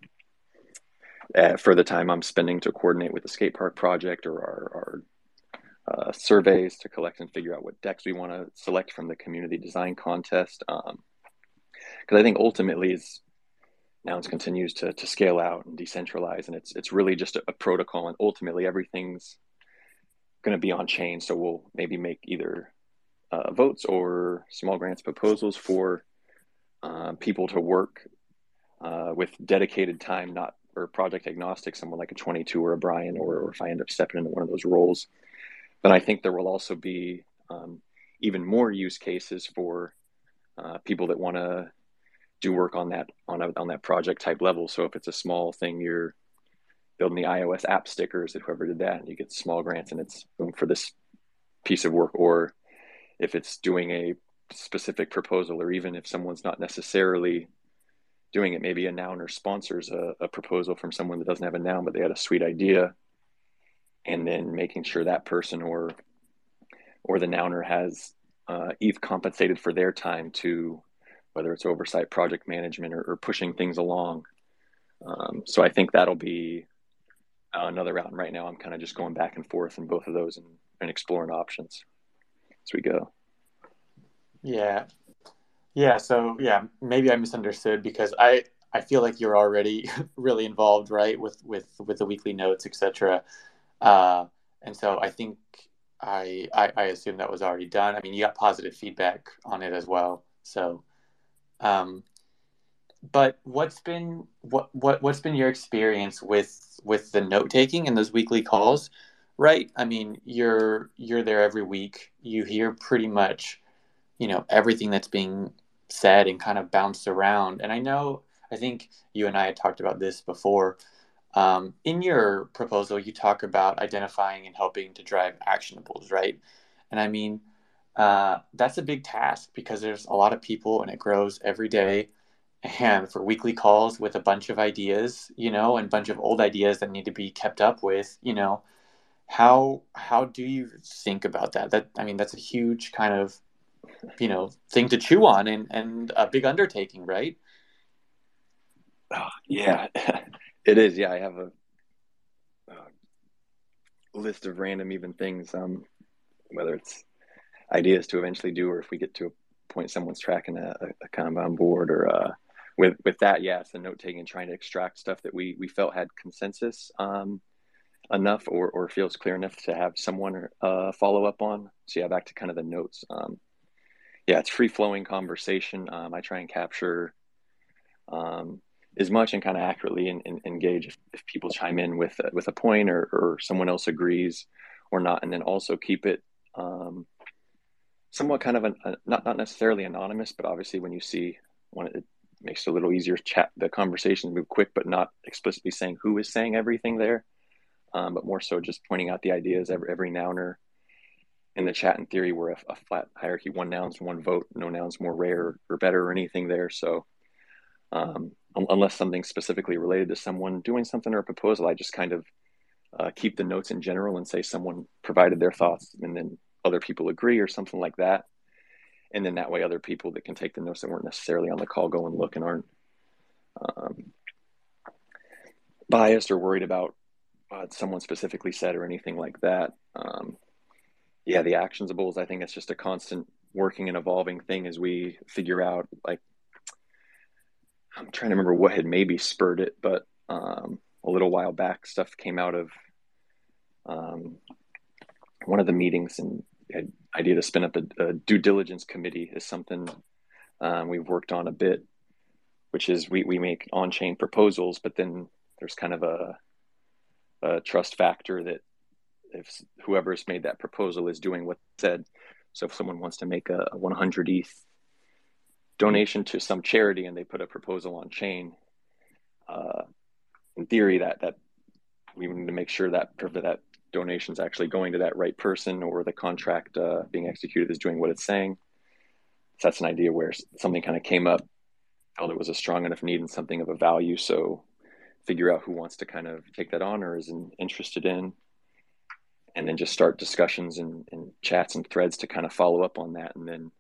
uh, for the time I'm spending to coordinate with the skate park project or our, our uh, surveys to collect and figure out what decks we want to select from the community design contest. Because um, I think ultimately is Nouns continues to, to scale out and decentralize, and it's it's really just a, a protocol, and ultimately everything's going to be on chain. So we'll maybe make either uh, votes or small grants proposals for uh, people to work uh, with dedicated time, not or project agnostic, someone like a 22 or a Brian, or, or if I end up stepping into one of those roles. Then I think there will also be um, even more use cases for uh, people that want to do work on that on a, on that project type level. So if it's a small thing, you're building the iOS app stickers. If whoever did that, and you get small grants, and it's for this piece of work, or if it's doing a specific proposal, or even if someone's not necessarily doing it, maybe a nouner sponsors a, a proposal from someone that doesn't have a noun, but they had a sweet idea, and then making sure that person or or the nouner has uh, compensated for their time to whether it's oversight, project management, or, or pushing things along. Um, so I think that'll be another route. And right now, I'm kind of just going back and forth in both of those and, and exploring options as we go. Yeah. Yeah. So yeah, maybe I misunderstood because I I feel like you're already *laughs* really involved, right, with with with the weekly notes, etc. Uh, and so I think I, I, I assume that was already done. I mean, you got positive feedback on it as well. So, um, but what's been what what what's been your experience with with the note taking and those weekly calls? Right. I mean, you're you're there every week. You hear pretty much, you know, everything that's being said and kind of bounced around. And I know I think you and I had talked about this before. Um, in your proposal, you talk about identifying and helping to drive actionables, right? And I mean, uh, that's a big task because there's a lot of people and it grows every day. And for weekly calls with a bunch of ideas, you know, and a bunch of old ideas that need to be kept up with, you know, how how do you think about that? That I mean, that's a huge kind of, you know, thing to chew on and and a big undertaking, right? Oh, *sighs* yeah, *laughs* it is. Yeah, I have a, a list of random even things, um, whether it's ideas to eventually do, or if we get to a point someone's tracking a, a Kanban board, or uh, with with that, yeah, it's the note taking, trying to extract stuff that we we felt had consensus um, enough, or or feels clear enough to have someone uh, follow up on. So yeah, back to kind of the notes. Um, yeah, it's free flowing conversation. Um, I try and capture um, as much and kind of accurately and, and engage if, if, people chime in with with a point or, or someone else agrees or not, and then also keep it um, somewhat kind of an, a, not not necessarily anonymous, but obviously when you see when it makes it a little easier chat the conversations move quick, but not explicitly saying who is saying everything there, um, but more so just pointing out the ideas every every nouner in the chat in theory we're a, a flat hierarchy one nouns one vote no nouns more rare or better or anything there so um, unless something's specifically related to someone doing something or a proposal, I just kind of uh, keep the notes in general and say someone provided their thoughts and then other people agree or something like that. And then that way, other people that can take the notes that weren't necessarily on the call go and look and aren't um, biased or worried about what someone specifically said or anything like that. Um, yeah, the actionables, I think it's just a constant working and evolving thing as we figure out like I'm trying to remember what had maybe spurred it, but um, a little while back, stuff came out of um, one of the meetings and idea to spin up a, a due diligence committee is something um, we've worked on a bit, which is we, we make on-chain proposals, but then there's kind of a, a trust factor that if whoever's made that proposal is doing what said. So if someone wants to make a, a 100 ETH donation to some charity and they put a proposal on chain, uh, in theory, that that we need to make sure that that donation is actually going to that right person or the contract uh, being executed is doing what it's saying. So that's an idea where something kind of came up, felt it was a strong enough need and something of a value. So figure out who wants to kind of take that on or is in, interested in, and then just start discussions and, and chats and threads to kind of follow up on that, and then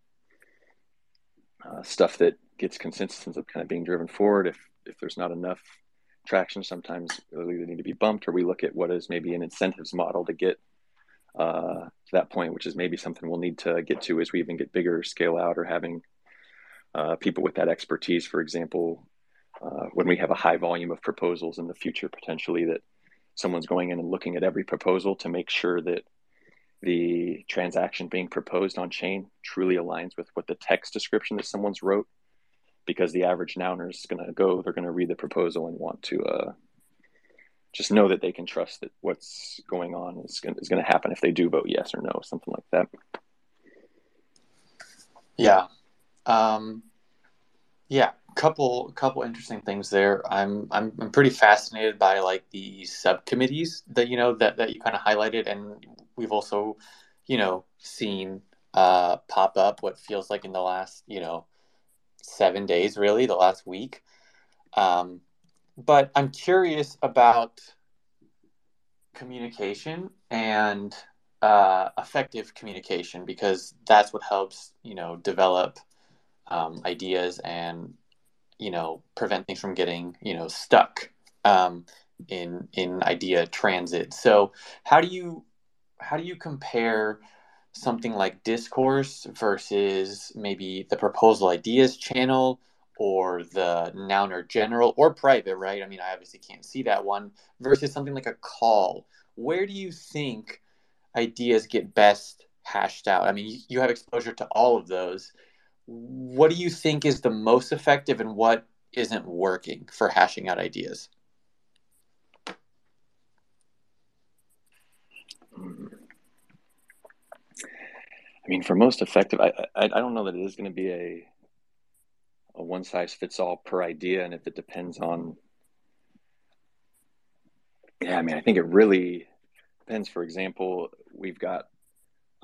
uh, stuff that gets consensus ends up kind of being driven forward. If if there's not enough traction, sometimes they either need to be bumped, or we look at what is maybe an incentives model to get uh, to that point, which is maybe something we'll need to get to as we even get bigger, scale out, or having uh, people with that expertise. For example, uh, when we have a high volume of proposals in the future, potentially that someone's going in and looking at every proposal to make sure that the transaction being proposed on chain truly aligns with what the text description that someone's wrote because the average nouner is going to go they're going to read the proposal and want to uh, just know that they can trust that what's going on is going, to happen if they do vote yes or no something like that. Yeah. Um, yeah couple couple interesting things there I'm, I'm i'm pretty fascinated by like the subcommittees that you know that that you kind of highlighted and we've also, you know, seen uh, pop up what feels like in the last, you know, seven days, really, the last week. Um, but I'm curious about communication and uh, effective communication because that's what helps, you know, develop um, ideas and, you know, prevent things from getting, you know, stuck um, in in idea transit. So, how do you how do you compare something like discourse versus maybe the proposal ideas channel or the nouner general or private, right? I mean, I obviously can't see that one versus something like a call. Where do you think ideas get best hashed out? I mean, you have exposure to all of those. What do you think is the most effective and what isn't working for hashing out ideas? I mean, for most effective, I, I, I don't know that it is going to be a a one size fits all per idea, and if it depends on, yeah, I mean, I think it really depends. For example, we've got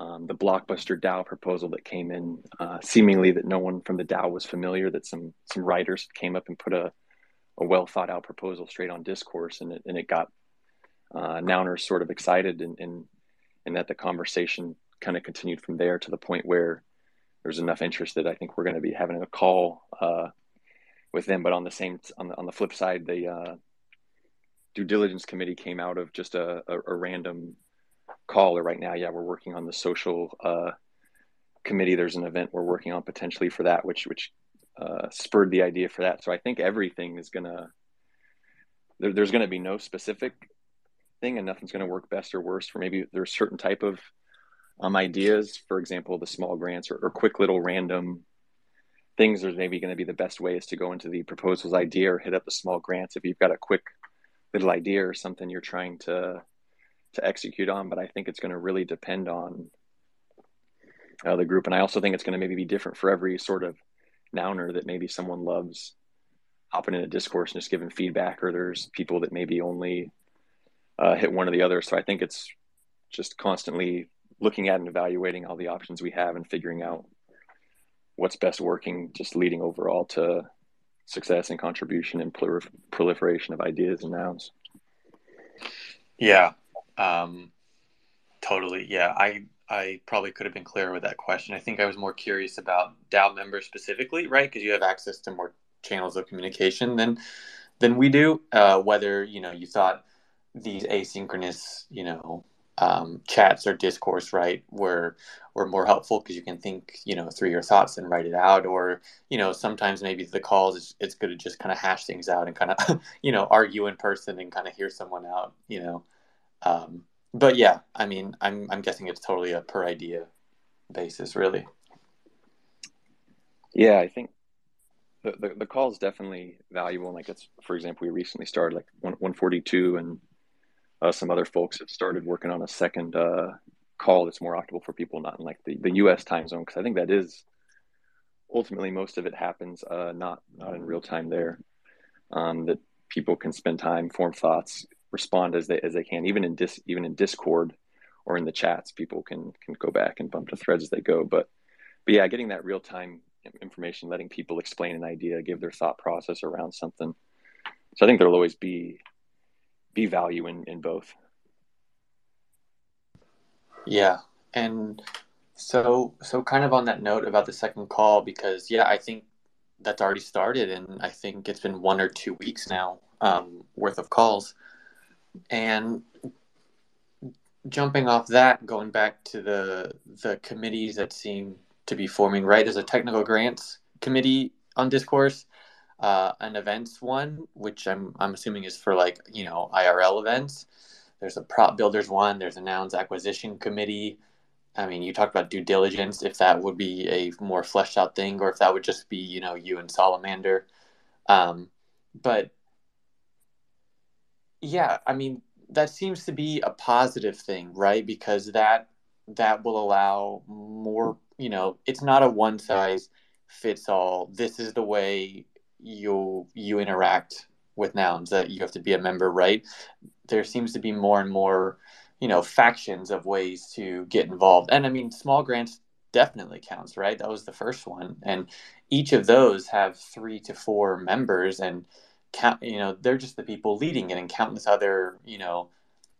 um, the blockbuster DAO proposal that came in, uh, seemingly that no one from the DAO was familiar. That some some writers came up and put a, a well thought out proposal straight on discourse, and it and it got uh, sort of excited, and and and that the conversation kind of continued from there to the point where there's enough interest that I think we're going to be having a call uh, with them. But on the same on the on the flip side, the uh, due diligence committee came out of just a, a, a random call. Or right now, yeah, we're working on the social uh, committee. There's an event we're working on potentially for that, which which uh, spurred the idea for that. So I think everything is gonna there, there's to be no specific thing, and nothing's to work best or worse for maybe there's certain type of um, ideas, for example, the small grants or, or quick little random things, there's maybe going to be the best way is to go into the proposals idea or hit up the small grants if you've got a quick little idea or something you're trying to to execute on. But I think it's going to really depend on uh, the group, and I also think it's going to maybe be different for every sort of nouner that maybe someone loves hopping in a discourse and just giving feedback, or there's people that maybe only uh, hit one or the other. So I think it's just constantly looking at and evaluating all the options we have and figuring out what's best working, just leading overall to success and contribution and proliferation of ideas and nouns. Yeah, um, totally. Yeah, I I probably could have been clearer with that question. I think I was more curious about DAO members specifically, right? Because you have access to more channels of communication than than we do. Uh, whether you know you thought these asynchronous, you know, um, chats or discourse, right, were were more helpful because you can think, you know, through your thoughts and write it out. Or, you know, sometimes maybe the calls it's, it's good to just kind of hash things out and kind of, *laughs* you know, argue in person and kind of hear someone out, you know. Um, but yeah, I mean, I'm I'm guessing it's totally a per idea basis, really. Yeah, I think the, the, the call is definitely valuable. Like it's, for example, we recently started like one, 142 and uh, some other folks have started working on a second uh, call that's more optimal for people not in like the, the U.S. time zone because I think that is ultimately most of it happens uh, not not in real time there. Um, that people can spend time, form thoughts, respond as they as they can, even in dis even in Discord or in the chats. People can can go back and bump to threads as they go. But but yeah, getting that real time information, letting people explain an idea, give their thought process around something. So I think there'll always be be value in, in both. Yeah. And so so kind of on that note about the second call, because yeah, I think that's already started and I think it's been one or two weeks now um, worth of calls. And jumping off that, going back to the the committees that seem to be forming, right? There's a technical grants committee on discourse uh, an events one, which I'm I'm assuming is for like you know IRL events. There's a prop builders one. There's a nouns acquisition committee. I mean, you talked about due diligence. If that would be a more fleshed out thing, or if that would just be you know you and Salamander. Um, but yeah, I mean that seems to be a positive thing, right? Because that that will allow more. You know, it's not a one size fits all. This is the way you you interact with nouns that you have to be a member right there seems to be more and more you know factions of ways to get involved and i mean small grants definitely counts right that was the first one and each of those have three to four members and count you know they're just the people leading it and countless other you know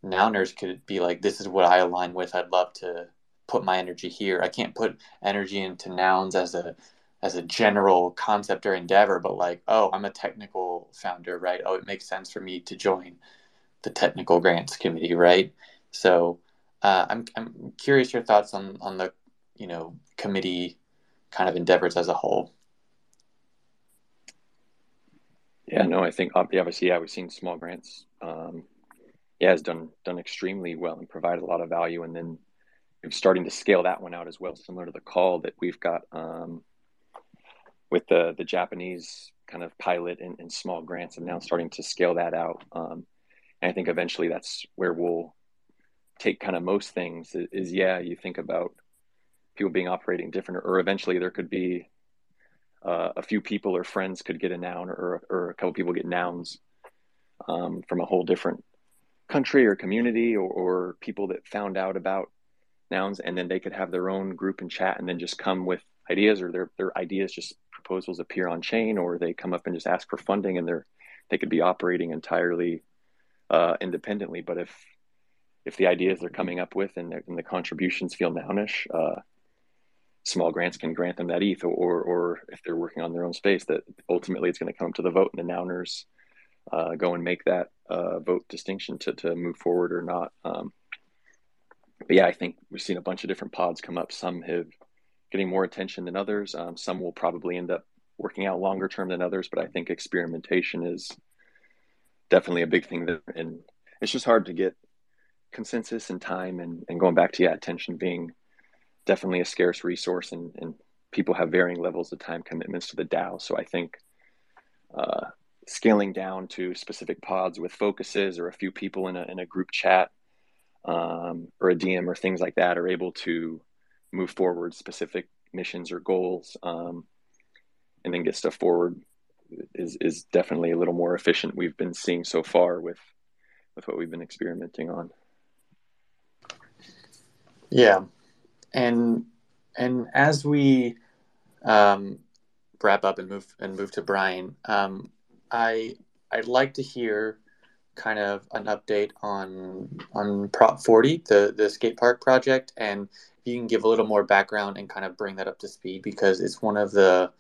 nouners could be like this is what i align with i'd love to put my energy here i can't put energy into nouns as a as a general concept or endeavor, but like, oh, I'm a technical founder, right? Oh, it makes sense for me to join the technical grants committee, right? So uh, I'm I'm curious your thoughts on on the you know committee kind of endeavors as a whole. Yeah, no, I think obviously, yeah, we've seen small grants. Um, yeah, has done done extremely well and provided a lot of value, and then starting to scale that one out as well, similar to the call that we've got um, with the the Japanese kind of pilot and, and, small grants, and now starting to scale that out. Um, and I think eventually that's where we'll take kind of most things. Is, is yeah, you think about people being operating different, or eventually there could be uh, a few people or friends could get a noun or, or a couple people get nouns um, from a whole different country or community or, or, people that found out about nouns and then they could have their own group and chat and then just come with ideas or their, their ideas just proposals appear on chain or they come up and just ask for funding and they're they could be operating entirely uh, independently. But if if the ideas they're coming up with and, and the contributions feel nounish uh, small grants can grant them that ETH, or or if they're working on their own space, that ultimately it's going to come to the vote, and the nouners uh, go and make that uh, vote distinction to to move forward or not. Um, but yeah, I think we've seen a bunch of different pods come up. Some have getting more attention than others. Um, some will probably end up working out longer term than others. But I think experimentation is definitely a big thing. That, and it's just hard to get consensus and time and, and going back to yeah, attention being definitely a scarce resource, and, and people have varying levels of time commitments to the DAO. So I think uh, scaling down to specific pods with focuses or a few people in a, in a group chat um, or a DM or things like that are able to move forward specific missions or goals um, and then get stuff forward is, is definitely a little more efficient we've been seeing so far with with what we've been experimenting on yeah and and as we um, wrap up and move and move to Brian, um, I I'd like to hear kind of an update on on Prop 40, the the skate park project, and if you can give a little more background and kind of bring that up to speed because it's one of the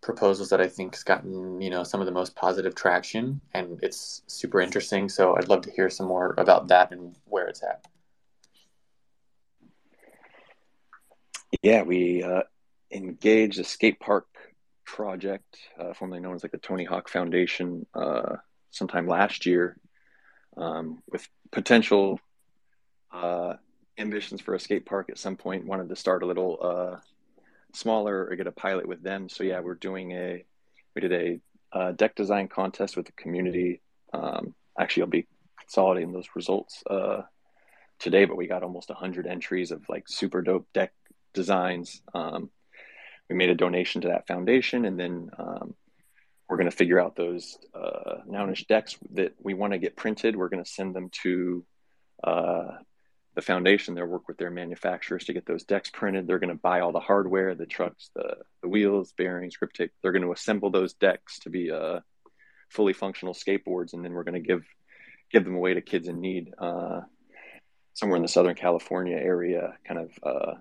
proposals that I think has gotten you know some of the most positive traction, and it's super interesting. So I'd love to hear some more about that and where it's at. Yeah, we uh, engaged a skate park project, uh, formerly known as like the Tony Hawk Foundation, uh, sometime last year, um, with potential uh, ambitions for a skate park at some point. Wanted to start a little uh, smaller or get a pilot with them. So yeah, we're doing a we did a, a deck design contest with the community. Um, actually, I'll be consolidating those results uh, today, but we got almost 100 entries of like super dope deck designs. Um, we made a donation to that foundation, and then um, we're going to figure out those uh, nounish decks that we want to get printed. We're going to send them to uh, the foundation. They'll work with their manufacturers to get those decks printed. They're going to buy all the hardware, the trucks, the, the wheels, bearings, grip tape. They're going to assemble those decks to be uh, fully functional skateboards, and then we're going to give give them away to kids in need uh, somewhere in the Southern California area, kind of uh,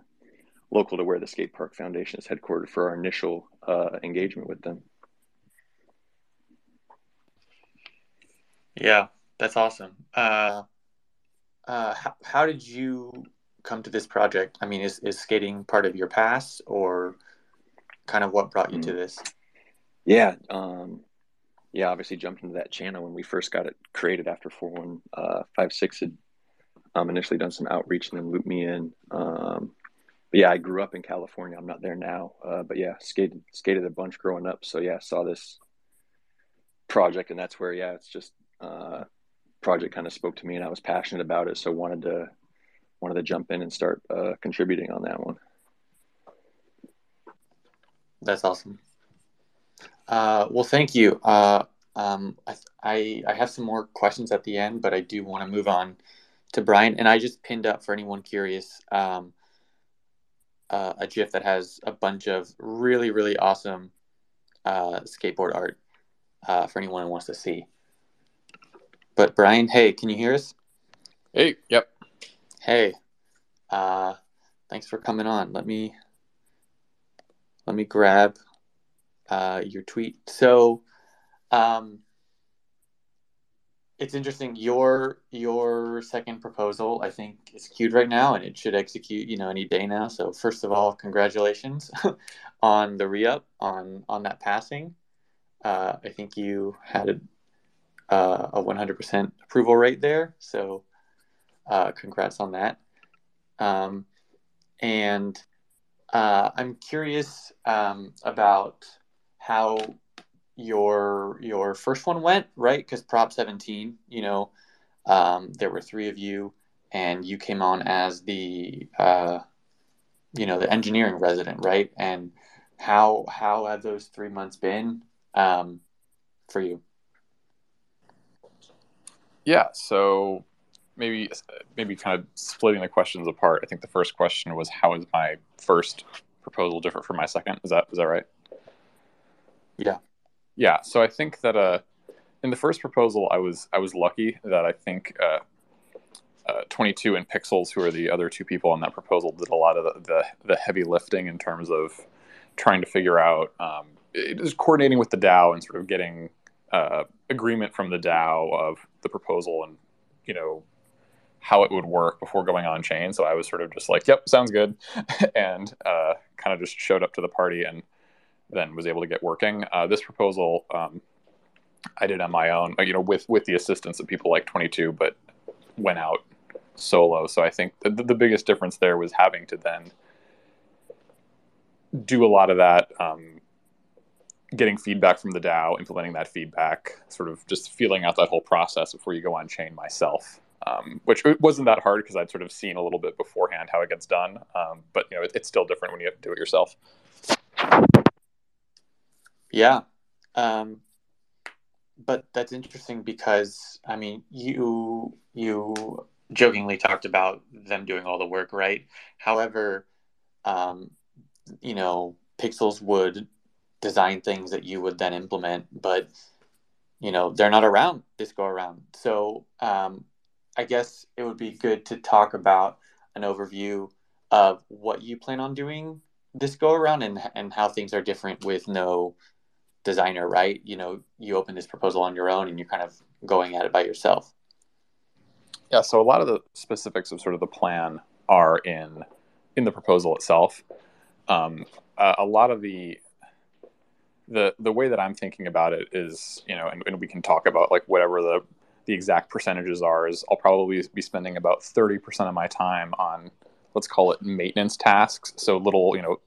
local to where the Skate Park Foundation is headquartered for our initial uh, engagement with them. Yeah, that's awesome. Uh, uh, how, how did you come to this project? I mean, is, is skating part of your past or kind of what brought you mm-hmm. to this? Yeah. Um, yeah, obviously jumped into that channel when we first got it created after 4156 uh, had um, initially done some outreach and then looped me in. Um, but yeah, I grew up in California. I'm not there now, uh, but yeah, skated skated a bunch growing up. So yeah, saw this project, and that's where yeah, it's just uh, project kind of spoke to me, and I was passionate about it. So wanted to wanted to jump in and start uh, contributing on that one. That's awesome. Uh, well, thank you. Uh, um, I, I, I have some more questions at the end, but I do want to move on to Brian. And I just pinned up for anyone curious. Um, uh, a GIF that has a bunch of really, really awesome uh, skateboard art uh, for anyone who wants to see. But Brian, hey, can you hear us? Hey, yep. Hey, uh, thanks for coming on. Let me let me grab uh, your tweet. So, um, it's interesting. Your your second proposal, I think, is queued right now, and it should execute, you know, any day now. So first of all, congratulations *laughs* on the re-up on on that passing. Uh, I think you had a, uh, a 100% approval rate there. So, uh, congrats on that. Um, and uh, I'm curious um, about how your your first one went, right? Because Prop 17, you know, um, there were three of you, and you came on as the uh, you know the engineering resident, right? And how how have those three months been um, for you? Yeah, so maybe maybe kind of splitting the questions apart. I think the first question was how is my first proposal different from my second? Is that is that right? Yeah. Yeah. So I think that uh, in the first proposal, I was I was lucky that I think uh, uh, 22 and Pixels, who are the other two people on that proposal, did a lot of the, the, the heavy lifting in terms of trying to figure out um, it is coordinating with the DAO and sort of getting uh, agreement from the DAO of the proposal and you know how it would work before going on chain. So I was sort of just like, "Yep, sounds good," *laughs* and uh, kind of just showed up to the party and then was able to get working. Uh, this proposal um, I did on my own, you know, with with the assistance of people like 22, but went out solo. So I think the, the biggest difference there was having to then do a lot of that, um, getting feedback from the DAO, implementing that feedback, sort of just feeling out that whole process before you go on chain myself. Um, which it wasn't that hard because I'd sort of seen a little bit beforehand how it gets done. Um, but you know, it, it's still different when you have to do it yourself. Yeah. Um, but that's interesting because I mean, you you jokingly talked about them doing all the work, right? However, um, you know, Pixels would design things that you would then implement, but you know, they're not around this go around. So um, I guess it would be good to talk about an overview of what you plan on doing this go around and and how things are different with no designer, right? You know, you open this proposal on your own and you're kind of going at it by yourself. Yeah, so a lot of the specifics of sort of the plan are in in the proposal itself. Um, a, a lot of the the the way that I'm thinking about it is, you know, and, and we can talk about like whatever the the exact percentages are. Is I'll probably be spending about thirty percent of my time on let's call it maintenance tasks. So little, you know,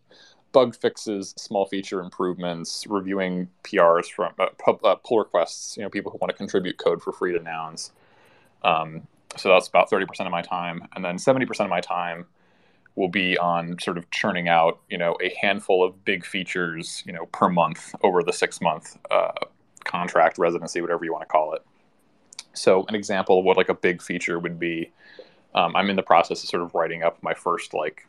bug fixes, small feature improvements, reviewing PRs from uh, uh, pull requests. You know, people who want to contribute code for free to Nouns. Um, so that's about thirty percent of my time, and then seventy percent of my time will be on sort of churning out, you know, a handful of big features, you know, per month over the six month uh, contract residency, whatever you want to call it. So an example of what like a big feature would be, um, I'm in the process of sort of writing up my first like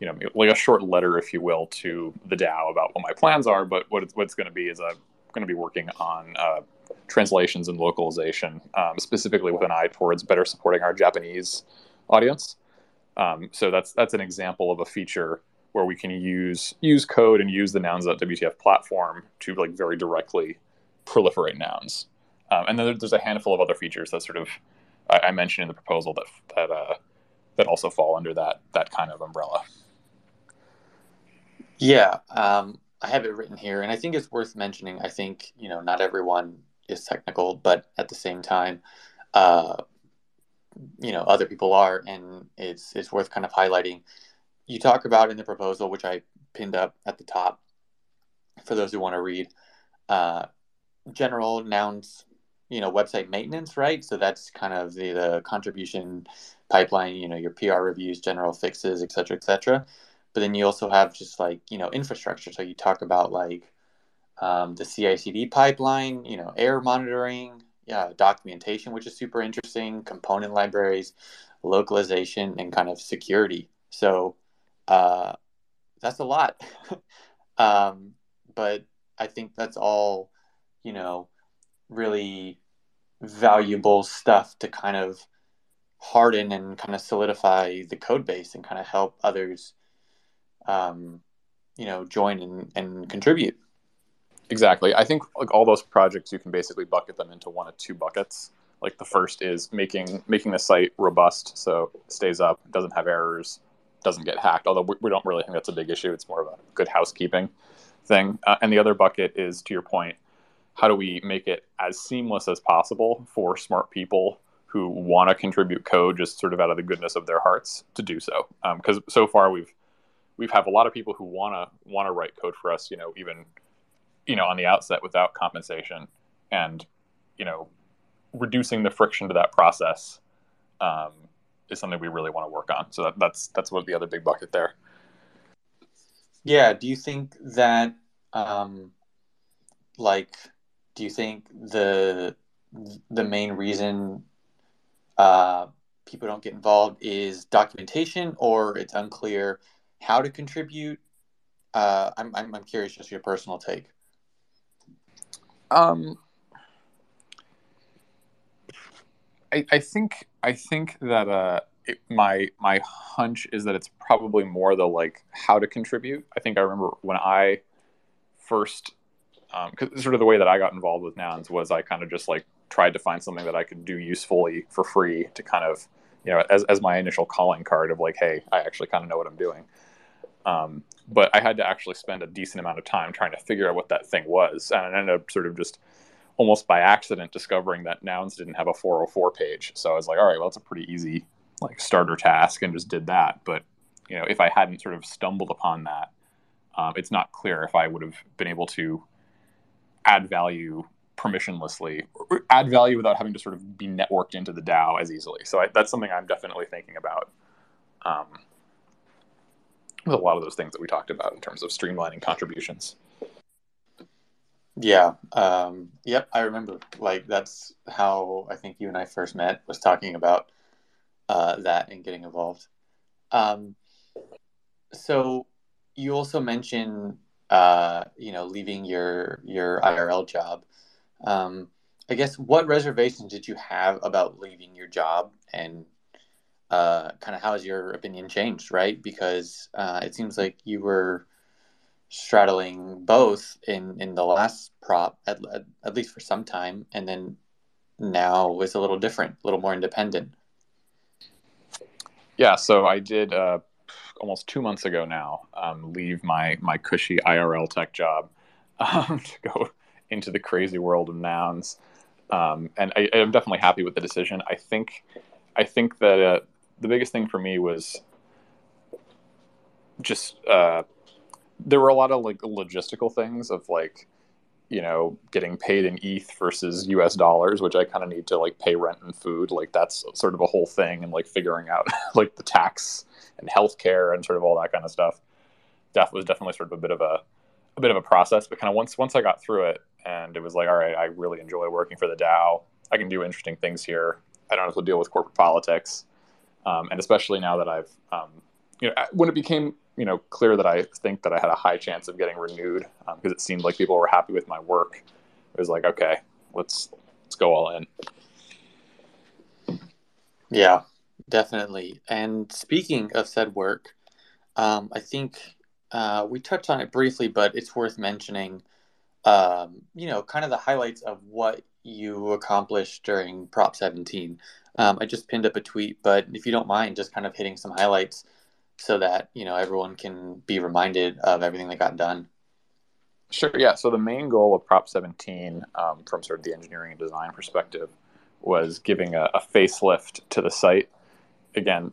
you know, like a short letter, if you will, to the DAO about what my plans are. But what it's, what it's going to be is I'm going to be working on uh, translations and localization, um, specifically with an eye towards better supporting our Japanese audience. Um, so that's that's an example of a feature where we can use use code and use the nouns.wtf platform to like very directly proliferate nouns. Um, and then there's a handful of other features that sort of I, I mentioned in the proposal that that uh, that also fall under that that kind of umbrella. Yeah, um, I have it written here, and I think it's worth mentioning. I think you know not everyone is technical, but at the same time, uh, you know other people are, and it's it's worth kind of highlighting. You talk about in the proposal, which I pinned up at the top for those who want to read, uh, general nouns, you know, website maintenance, right? So that's kind of the, the contribution pipeline, you know, your PR reviews, general fixes, et cetera, et cetera but then you also have just like you know infrastructure. So you talk about like um, the CI/CD pipeline you know error monitoring yeah documentation which is super interesting component libraries localization and kind of security. So uh, that's a lot. *laughs* Um, but i think that's all you know really valuable stuff to kind of harden and kind of solidify the code base and kind of help others um, you know, join and, and contribute. Exactly. I think like all those projects, you can basically bucket them into one of two buckets. Like the first is making making the site robust, so it stays up, doesn't have errors, doesn't get hacked. Although we, we don't really think that's a big issue. It's more of a good housekeeping thing. Uh, and the other bucket is, to your point, how do we make it as seamless as possible for smart people who want to contribute code just sort of out of the goodness of their hearts to do so because um, so far we've we've have a lot of people who want to want to write code for us you know even you know on the outset without compensation and you know reducing the friction to that process um, is something we really want to work on. So that, that's that's what the other big bucket there. Yeah do you think that um, like do you think the the main reason uh, people don't get involved is documentation or it's unclear how to contribute uh, I'm, I'm, I'm curious just your personal take um, I, I think I think that uh, it, my my hunch is that it's probably more the like how to contribute. I think I remember when I first, because um, sort of the way that I got involved with nouns was I kind of just like tried to find something that I could do usefully for free to kind of you know as as my initial calling card of like hey I actually kind of know what I'm doing. Um, but I had to actually spend a decent amount of time trying to figure out what that thing was, and I ended up sort of just almost by accident discovering that nouns didn't have a 404 page. So I was like, all right, well, it's a pretty easy like starter task, and just did that. But you know, if I hadn't sort of stumbled upon that, um, it's not clear if I would have been able to add value permissionlessly, add value without having to sort of be networked into the DAO as easily. So I, that's something I'm definitely thinking about. Um, with a lot of those things that we talked about in terms of streamlining contributions. Yeah. Um, yep. I remember. Like that's how I think you and I first met. Was talking about uh, that and getting involved. Um, so you also mentioned, uh, you know, leaving your your IRL job. Um, I guess what reservations did you have about leaving your job, and uh, kind of how has your opinion changed? Right, because uh, it seems like you were straddling both in in the last prop at, at, least for some time and then now it's a little different a little more independent. Yeah so i did uh, almost two months ago now um, leave my my cushy irl tech job *laughs* um, to go into the crazy world of nouns. Um, and I, am definitely happy with the decision. I think i think that uh, the biggest thing for me was just uh, there were a lot of like logistical things of like you know getting paid in eth versus us dollars which i kind of need to like pay rent and food. Like that's sort of a whole thing and like figuring out *laughs* like the tax and healthcare and sort of all that kind of stuff. That was definitely sort of a bit of a a bit of a process but kind of once once i got through it and it was like all right i really enjoy working for the dao i can do interesting things here. I don't have to deal with corporate politics um, and especially now that i've um, you know when it became you know clear that I think that I had a high chance of getting renewed because um, it seemed like people were happy with my work. It was like, okay, let's let's go all in. Yeah, definitely. And speaking of said work, um, I think uh, we touched on it briefly, but it's worth mentioning. Um, you know, kind of the highlights of what you accomplished during Prop 17. Um, I just pinned up a tweet, but if you don't mind, just kind of hitting some highlights so that you know everyone can be reminded of everything that got done. Sure. Yeah. So the main goal of Prop 17, um, from sort of the engineering and design perspective, was giving a, a, facelift to the site. Again,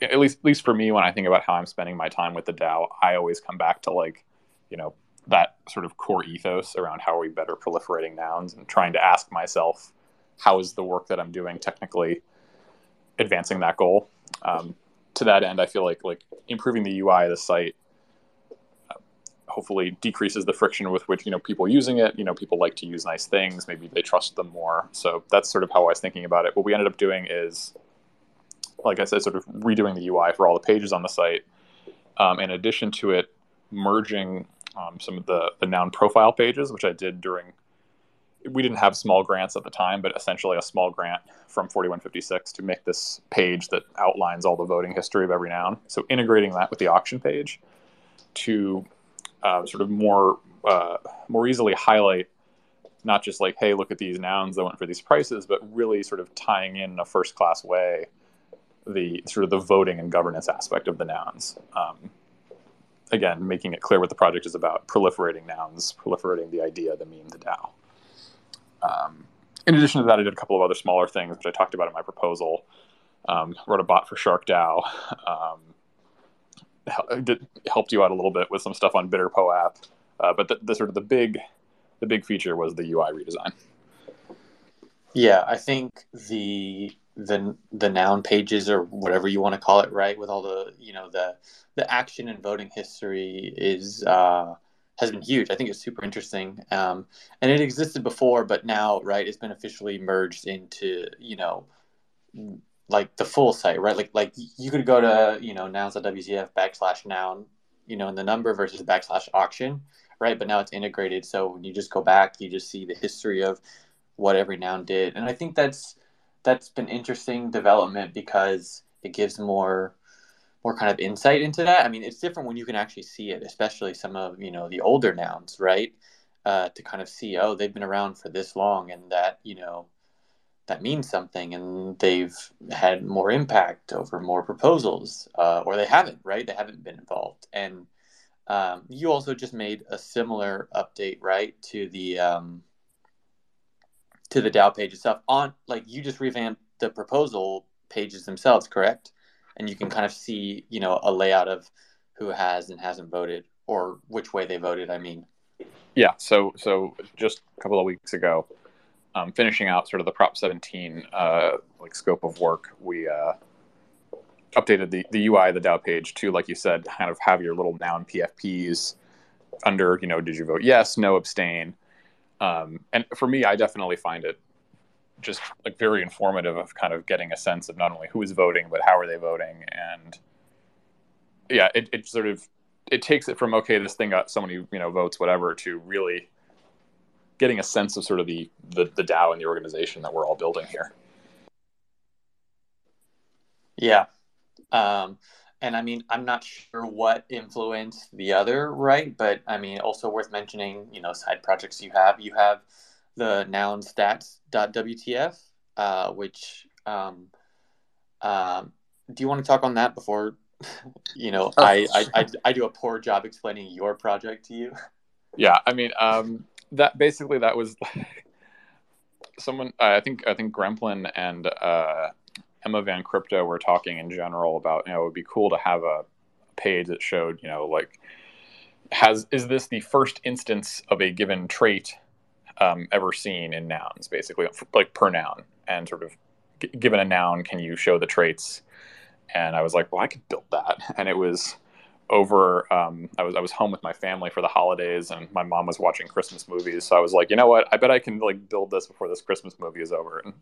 at least at least for me, when I think about how I'm spending my time with the DAO, I always come back to like, you know, that sort of core ethos around how are we better proliferating nouns and trying to ask myself, how is the work that I'm doing technically advancing that goal? Um, to that end, I feel like like improving the UI of the site uh, hopefully decreases the friction with which you know people using it. You know, people like to use nice things. Maybe they trust them more. So that's sort of how I was thinking about it. What we ended up doing is, like I said, sort of redoing the UI for all the pages on the site. Um, in addition to it, merging um, some of the the noun profile pages, which I did during we didn't have small grants at the time, but essentially a small grant from 4156 to make this page that outlines all the voting history of every noun. So integrating that with the auction page to uh, sort of more uh, more easily highlight not just like, hey, look at these nouns that went for these prices, but really sort of tying in, a first class way the sort of the voting and governance aspect of the nouns. Um, again, making it clear what the project is about: proliferating nouns, proliferating the idea, the meme, the DAO. Um, in addition to that, I did a couple of other smaller things, which I talked about in my proposal. Um, wrote a bot for SharkDAO. Um, did, helped you out a little bit with some stuff on BitterPo app. Uh, but the, the, sort of the big, the big feature was the UI redesign. Yeah, I think the the the noun pages or whatever you want to call it, right? With all the you know the the action and voting history is uh, has been huge. I think it's super interesting, um, and it existed before, but now, right, it's been officially merged into you know like the full site, right? Like like you could go to you know nouns.wtf backslash noun, you know, in the number versus backslash auction, right? But now it's integrated, so when you just go back, you just see the history of what every noun did, and I think that's that's been interesting development because it gives more more kind of insight into that. I mean, it's different when you can actually see it, especially some of you know the older nouns, right? Uh, to kind of see, oh, they've been around for this long, and that you know that means something, and they've had more impact over more proposals, uh, or they haven't, right? They haven't been involved, and um, you also just made a similar update, right, to the um, to the DAO page itself. On like you just revamped the proposal pages themselves, correct? And you can kind of see, you know, a layout of who has and hasn't voted, or which way they voted. I mean. Yeah. So so just a couple of weeks ago, um, finishing out sort of the Prop 17 uh, like scope of work, we uh, updated the, the UI the DAO page to, like you said, kind of have your little noun PFPs under, you know, did you vote yes, no, abstain. Um, and for me, I definitely find it just like very informative of kind of getting a sense of not only who is voting, but how are they voting. And yeah, it, it sort of, it takes it from, okay, this thing got so many, you know, votes, whatever, to really getting a sense of sort of the, the, the DAO and the organization that we're all building here. Yeah. Um, and I mean, I'm not sure what influenced the other, right? But I mean, also worth mentioning, you know, side projects you have. You have the noun stats.wtf, uh, which, um, um, do you want to talk on that before, *laughs* you know, oh. I, I, I, I, do a poor job explaining your project to you? *laughs* Yeah. I mean, um, that basically that was *laughs* someone I think I think Gremplin and uh, Emma Van Crypto were talking in general about you know it would be cool to have a page that showed you know like has is this the first instance of a given trait um, ever seen in nouns basically like per noun. And sort of given a noun can you show the traits? And I was like well I could build that. *laughs* And it was over um, I was I was home with my family for the holidays and my mom was watching Christmas movies. So I was like you know what? I bet I can like build this before this Christmas movie is over. And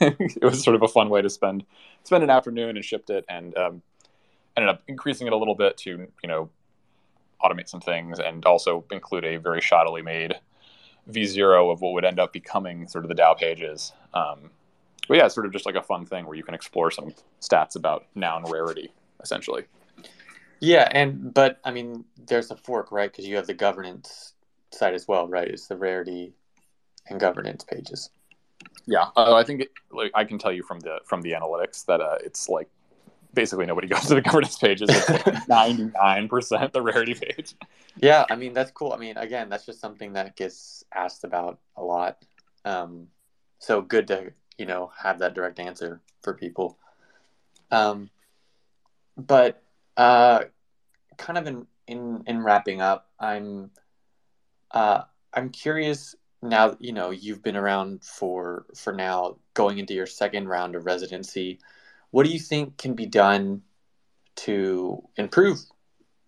*laughs* it was sort of a fun way to spend spend an afternoon and shipped it and um, ended up increasing it a little bit to you know automate some things and also include a very shoddily made v0 of what would end up becoming sort of the DAO pages um, but yeah it's sort of just like a fun thing where you can explore some stats about noun rarity essentially yeah, and but I mean, there's a fork, right? Because you have the governance side as well, right? It's the rarity and governance pages. Yeah, uh, I think it, like I can tell you from the from the analytics that uh, it's like basically nobody *laughs* goes to the governance pages. It's *laughs* ninety nine percent the rarity page. Yeah, I mean that's cool. I mean, again, that's just something that gets asked about a lot. Um, so good to you know have that direct answer for people. Um, but uh, kind of in in in wrapping up, I'm uh, I'm curious now. You know, you've been around for for now, going into your second round of residency. What do you think can be done to improve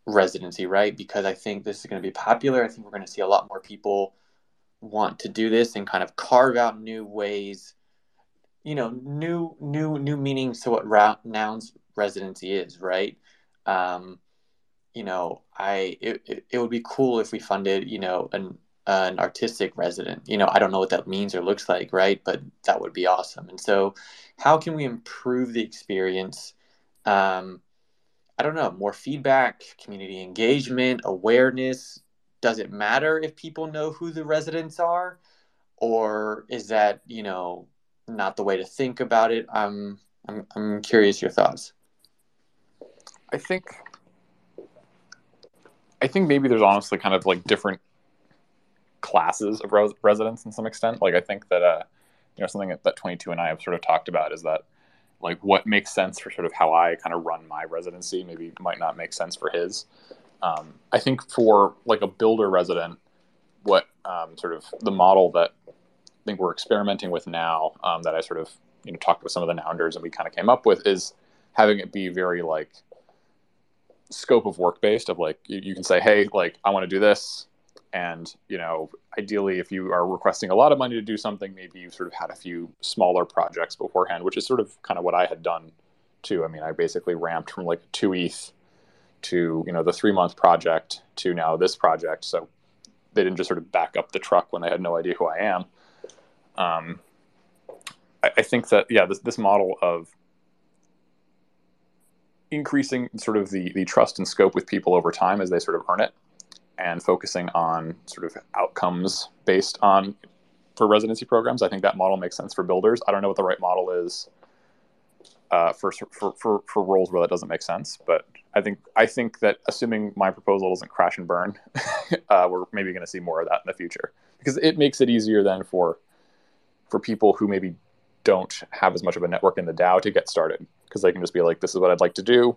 residency? Right, because I think this is going to be popular. I think we're going to see a lot more people want to do this and kind of carve out new ways you know new new new meanings to what ra- nouns residency is right um, you know, I it, it would be cool if we funded, you know, an an artistic resident. You know, I don't know what that means or looks like, right? But that would be awesome. And so, how can we improve the experience? Um, I don't know, more feedback, community engagement, awareness. Does it matter if people know who the residents are, or is that you know not the way to think about it? I'm I'm I'm curious your thoughts. I think I think maybe there's honestly kind of like different classes of res- residents in some extent. Like I think that uh, you know something that, that 22 and I have sort of talked about is that like what makes sense for sort of how I kind of run my residency maybe might not make sense for his. Um, I think for like a builder resident, what um, sort of the model that I think we're experimenting with now um, that I sort of you know talked with some of the nounders and we kind of came up with is having it be very like scope of work based of like you, you can say hey like I want to do this and you know ideally if you are requesting a lot of money to do something maybe you sort of had a few smaller projects beforehand which is sort of kind of what I had done too. I mean I basically ramped from like two ETH to you know the three month project to now this project. So they didn't just sort of back up the truck when they had no idea who I am. Um, I, I think that yeah this, this model of increasing sort of the, the trust and scope with people over time as they sort of earn it and focusing on sort of outcomes based on for residency programs. I think that model makes sense for builders. I don't know what the right model is uh, for, for, for, for roles where that doesn't make sense, but I think I think that assuming my proposal doesn't crash and burn, *laughs* uh, we're maybe going to see more of that in the future because it makes it easier then for for people who maybe don't have as much of a network in the DAO to get started because they can just be like, this is what I'd like to do,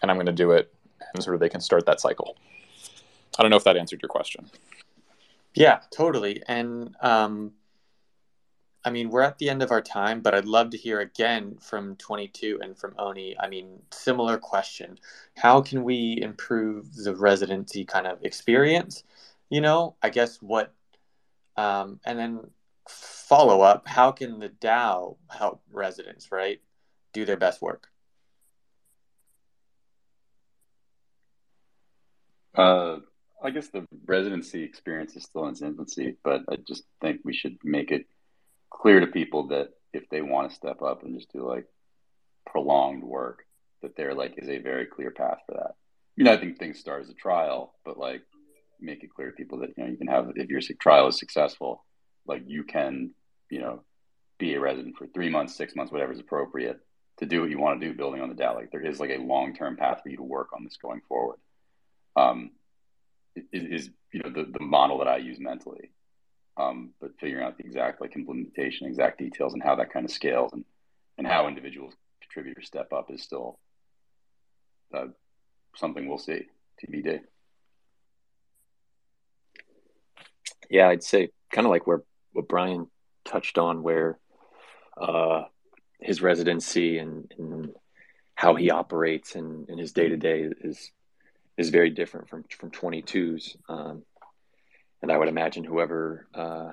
and I'm going to do it, and sort of they can start that cycle. I don't know if that answered your question. Yeah, totally. And um, I mean, we're at the end of our time, but I'd love to hear again from 22 and from Oni. I mean, similar question. How can we improve the residency kind of experience? You know, I guess what, um, and then follow up, how can the DAO help residents, right, do their best work? Uh, I guess the residency experience is still in its infancy, but I just think we should make it clear to people that if they want to step up and just do like prolonged work, that there like is a very clear path for that. You know, I think things start as a trial, but like make it clear to people that you know you can have if your trial is successful, like you can you know be a resident for three months, six months, whatever is appropriate to do what you want to do building on the DAO. Like there is like a long term path for you to work on this going forward. Um, is, is you know the, the model that I use mentally. Um, but figuring out the exact like implementation, exact details, and how that kind of scales, and and how individual contributors step up is still uh, something we'll see. TBD. Yeah, I'd say kind of like where what Brian touched on, where uh, his residency and, and how he operates and, and his day to day is is very different from from 22s. Um, and I would imagine whoever uh,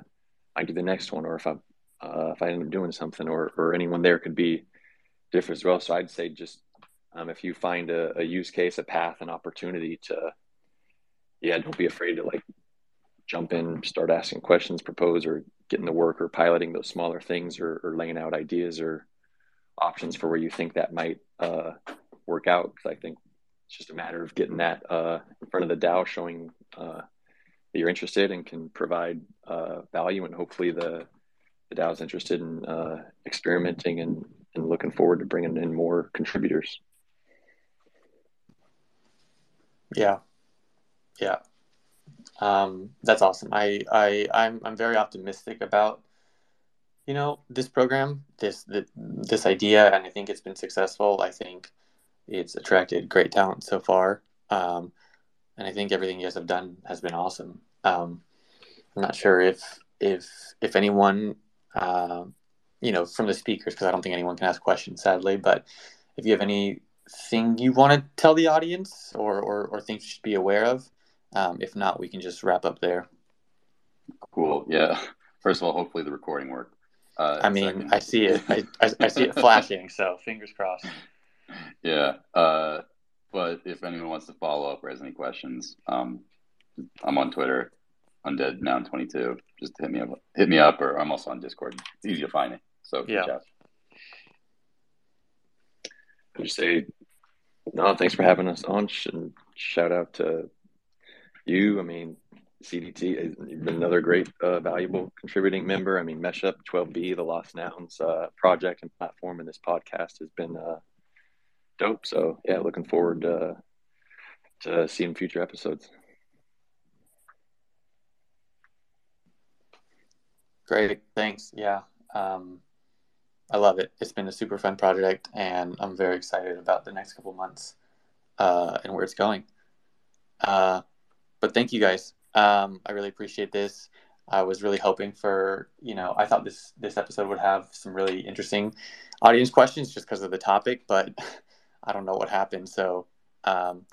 I do the next one, or if I uh, if I end up doing something, or or anyone there could be different as well. So I'd say just um, if you find a, a, use case, a path, an opportunity to, yeah, don't be afraid to like jump in, start asking questions, propose, or getting the work, or piloting those smaller things, or, or laying out ideas or options for where you think that might uh, work out. Because I think it's just a matter of getting that uh, in front of the DAO, showing uh, that you're interested and can provide uh, value, and hopefully the the DAO is interested in uh, experimenting and, and looking forward to bringing in more contributors. Yeah, yeah, um, that's awesome. I I I'm I'm very optimistic about you know this program, this the, this idea, and I think it's been successful. I think it's attracted great talent so far. Um, and I think everything you guys have done has been awesome. Um, I'm not sure if if if anyone, uh, you know, from the speakers, because I don't think anyone can ask questions, sadly. But if you have anything you want to tell the audience, or or, or things you should be aware of, um, if not, we can just wrap up there. Cool. Yeah. First of all, hopefully the recording worked. Uh, I mean, second. I see it. I, I, I see it *laughs* flashing. So fingers crossed yeah. Uh, but if anyone wants to follow up or has any questions, um, I'm on Twitter, undead noun 22. Just hit me up. Hit me up, or I'm also on Discord. It's easy to find me. So yeah. I just say, no, thanks for having us on, and shout out to you. I mean, CDT, you've been another great, uh, valuable contributing member. I mean, Messhup 12B, the Lost Nouns uh, project and platform, and this podcast has been uh, dope. So yeah, looking forward to, to seeing future episodes. Great, thanks. Yeah, um, I love it. It's been a super fun project, and I'm very excited about the next couple months uh, and where it's going. Uh, but thank you guys. Um, I really appreciate this. I was really hoping for, you know, I thought this this episode would have some really interesting audience questions just because of the topic, but *laughs* I don't know what happened. So um,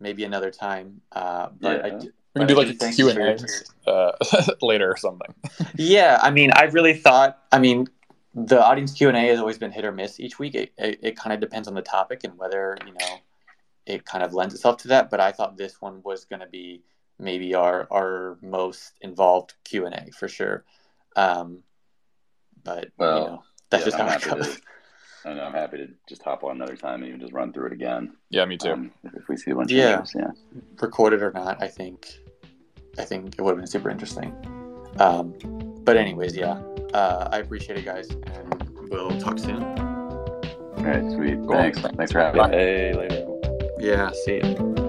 maybe another time. Uh, but Yeah. I, d- We can but do like do a Q&A uh, *laughs* later or something. *laughs* yeah, I mean, I really thought. I mean, the audience Q and A has always been hit or miss each week. It, it, it kind of depends on the topic and whether you know it kind of lends itself to that. But I thought this one was going to be maybe our our most involved Q and A for sure. Um, but Well, you know, that's yeah, just how I'm it goes. To- And I'm happy to just hop on another time and even just run through it again. Yeah, me too. Um, if, if we see one, Yeah. of yeah. recorded or not, I think I think it would have been super interesting. Um, but anyways, yeah, uh, I appreciate it, guys, and we'll talk soon. All right, sweet. Cool. Thanks. Thanks for having me. Hey, later. Yeah, see you.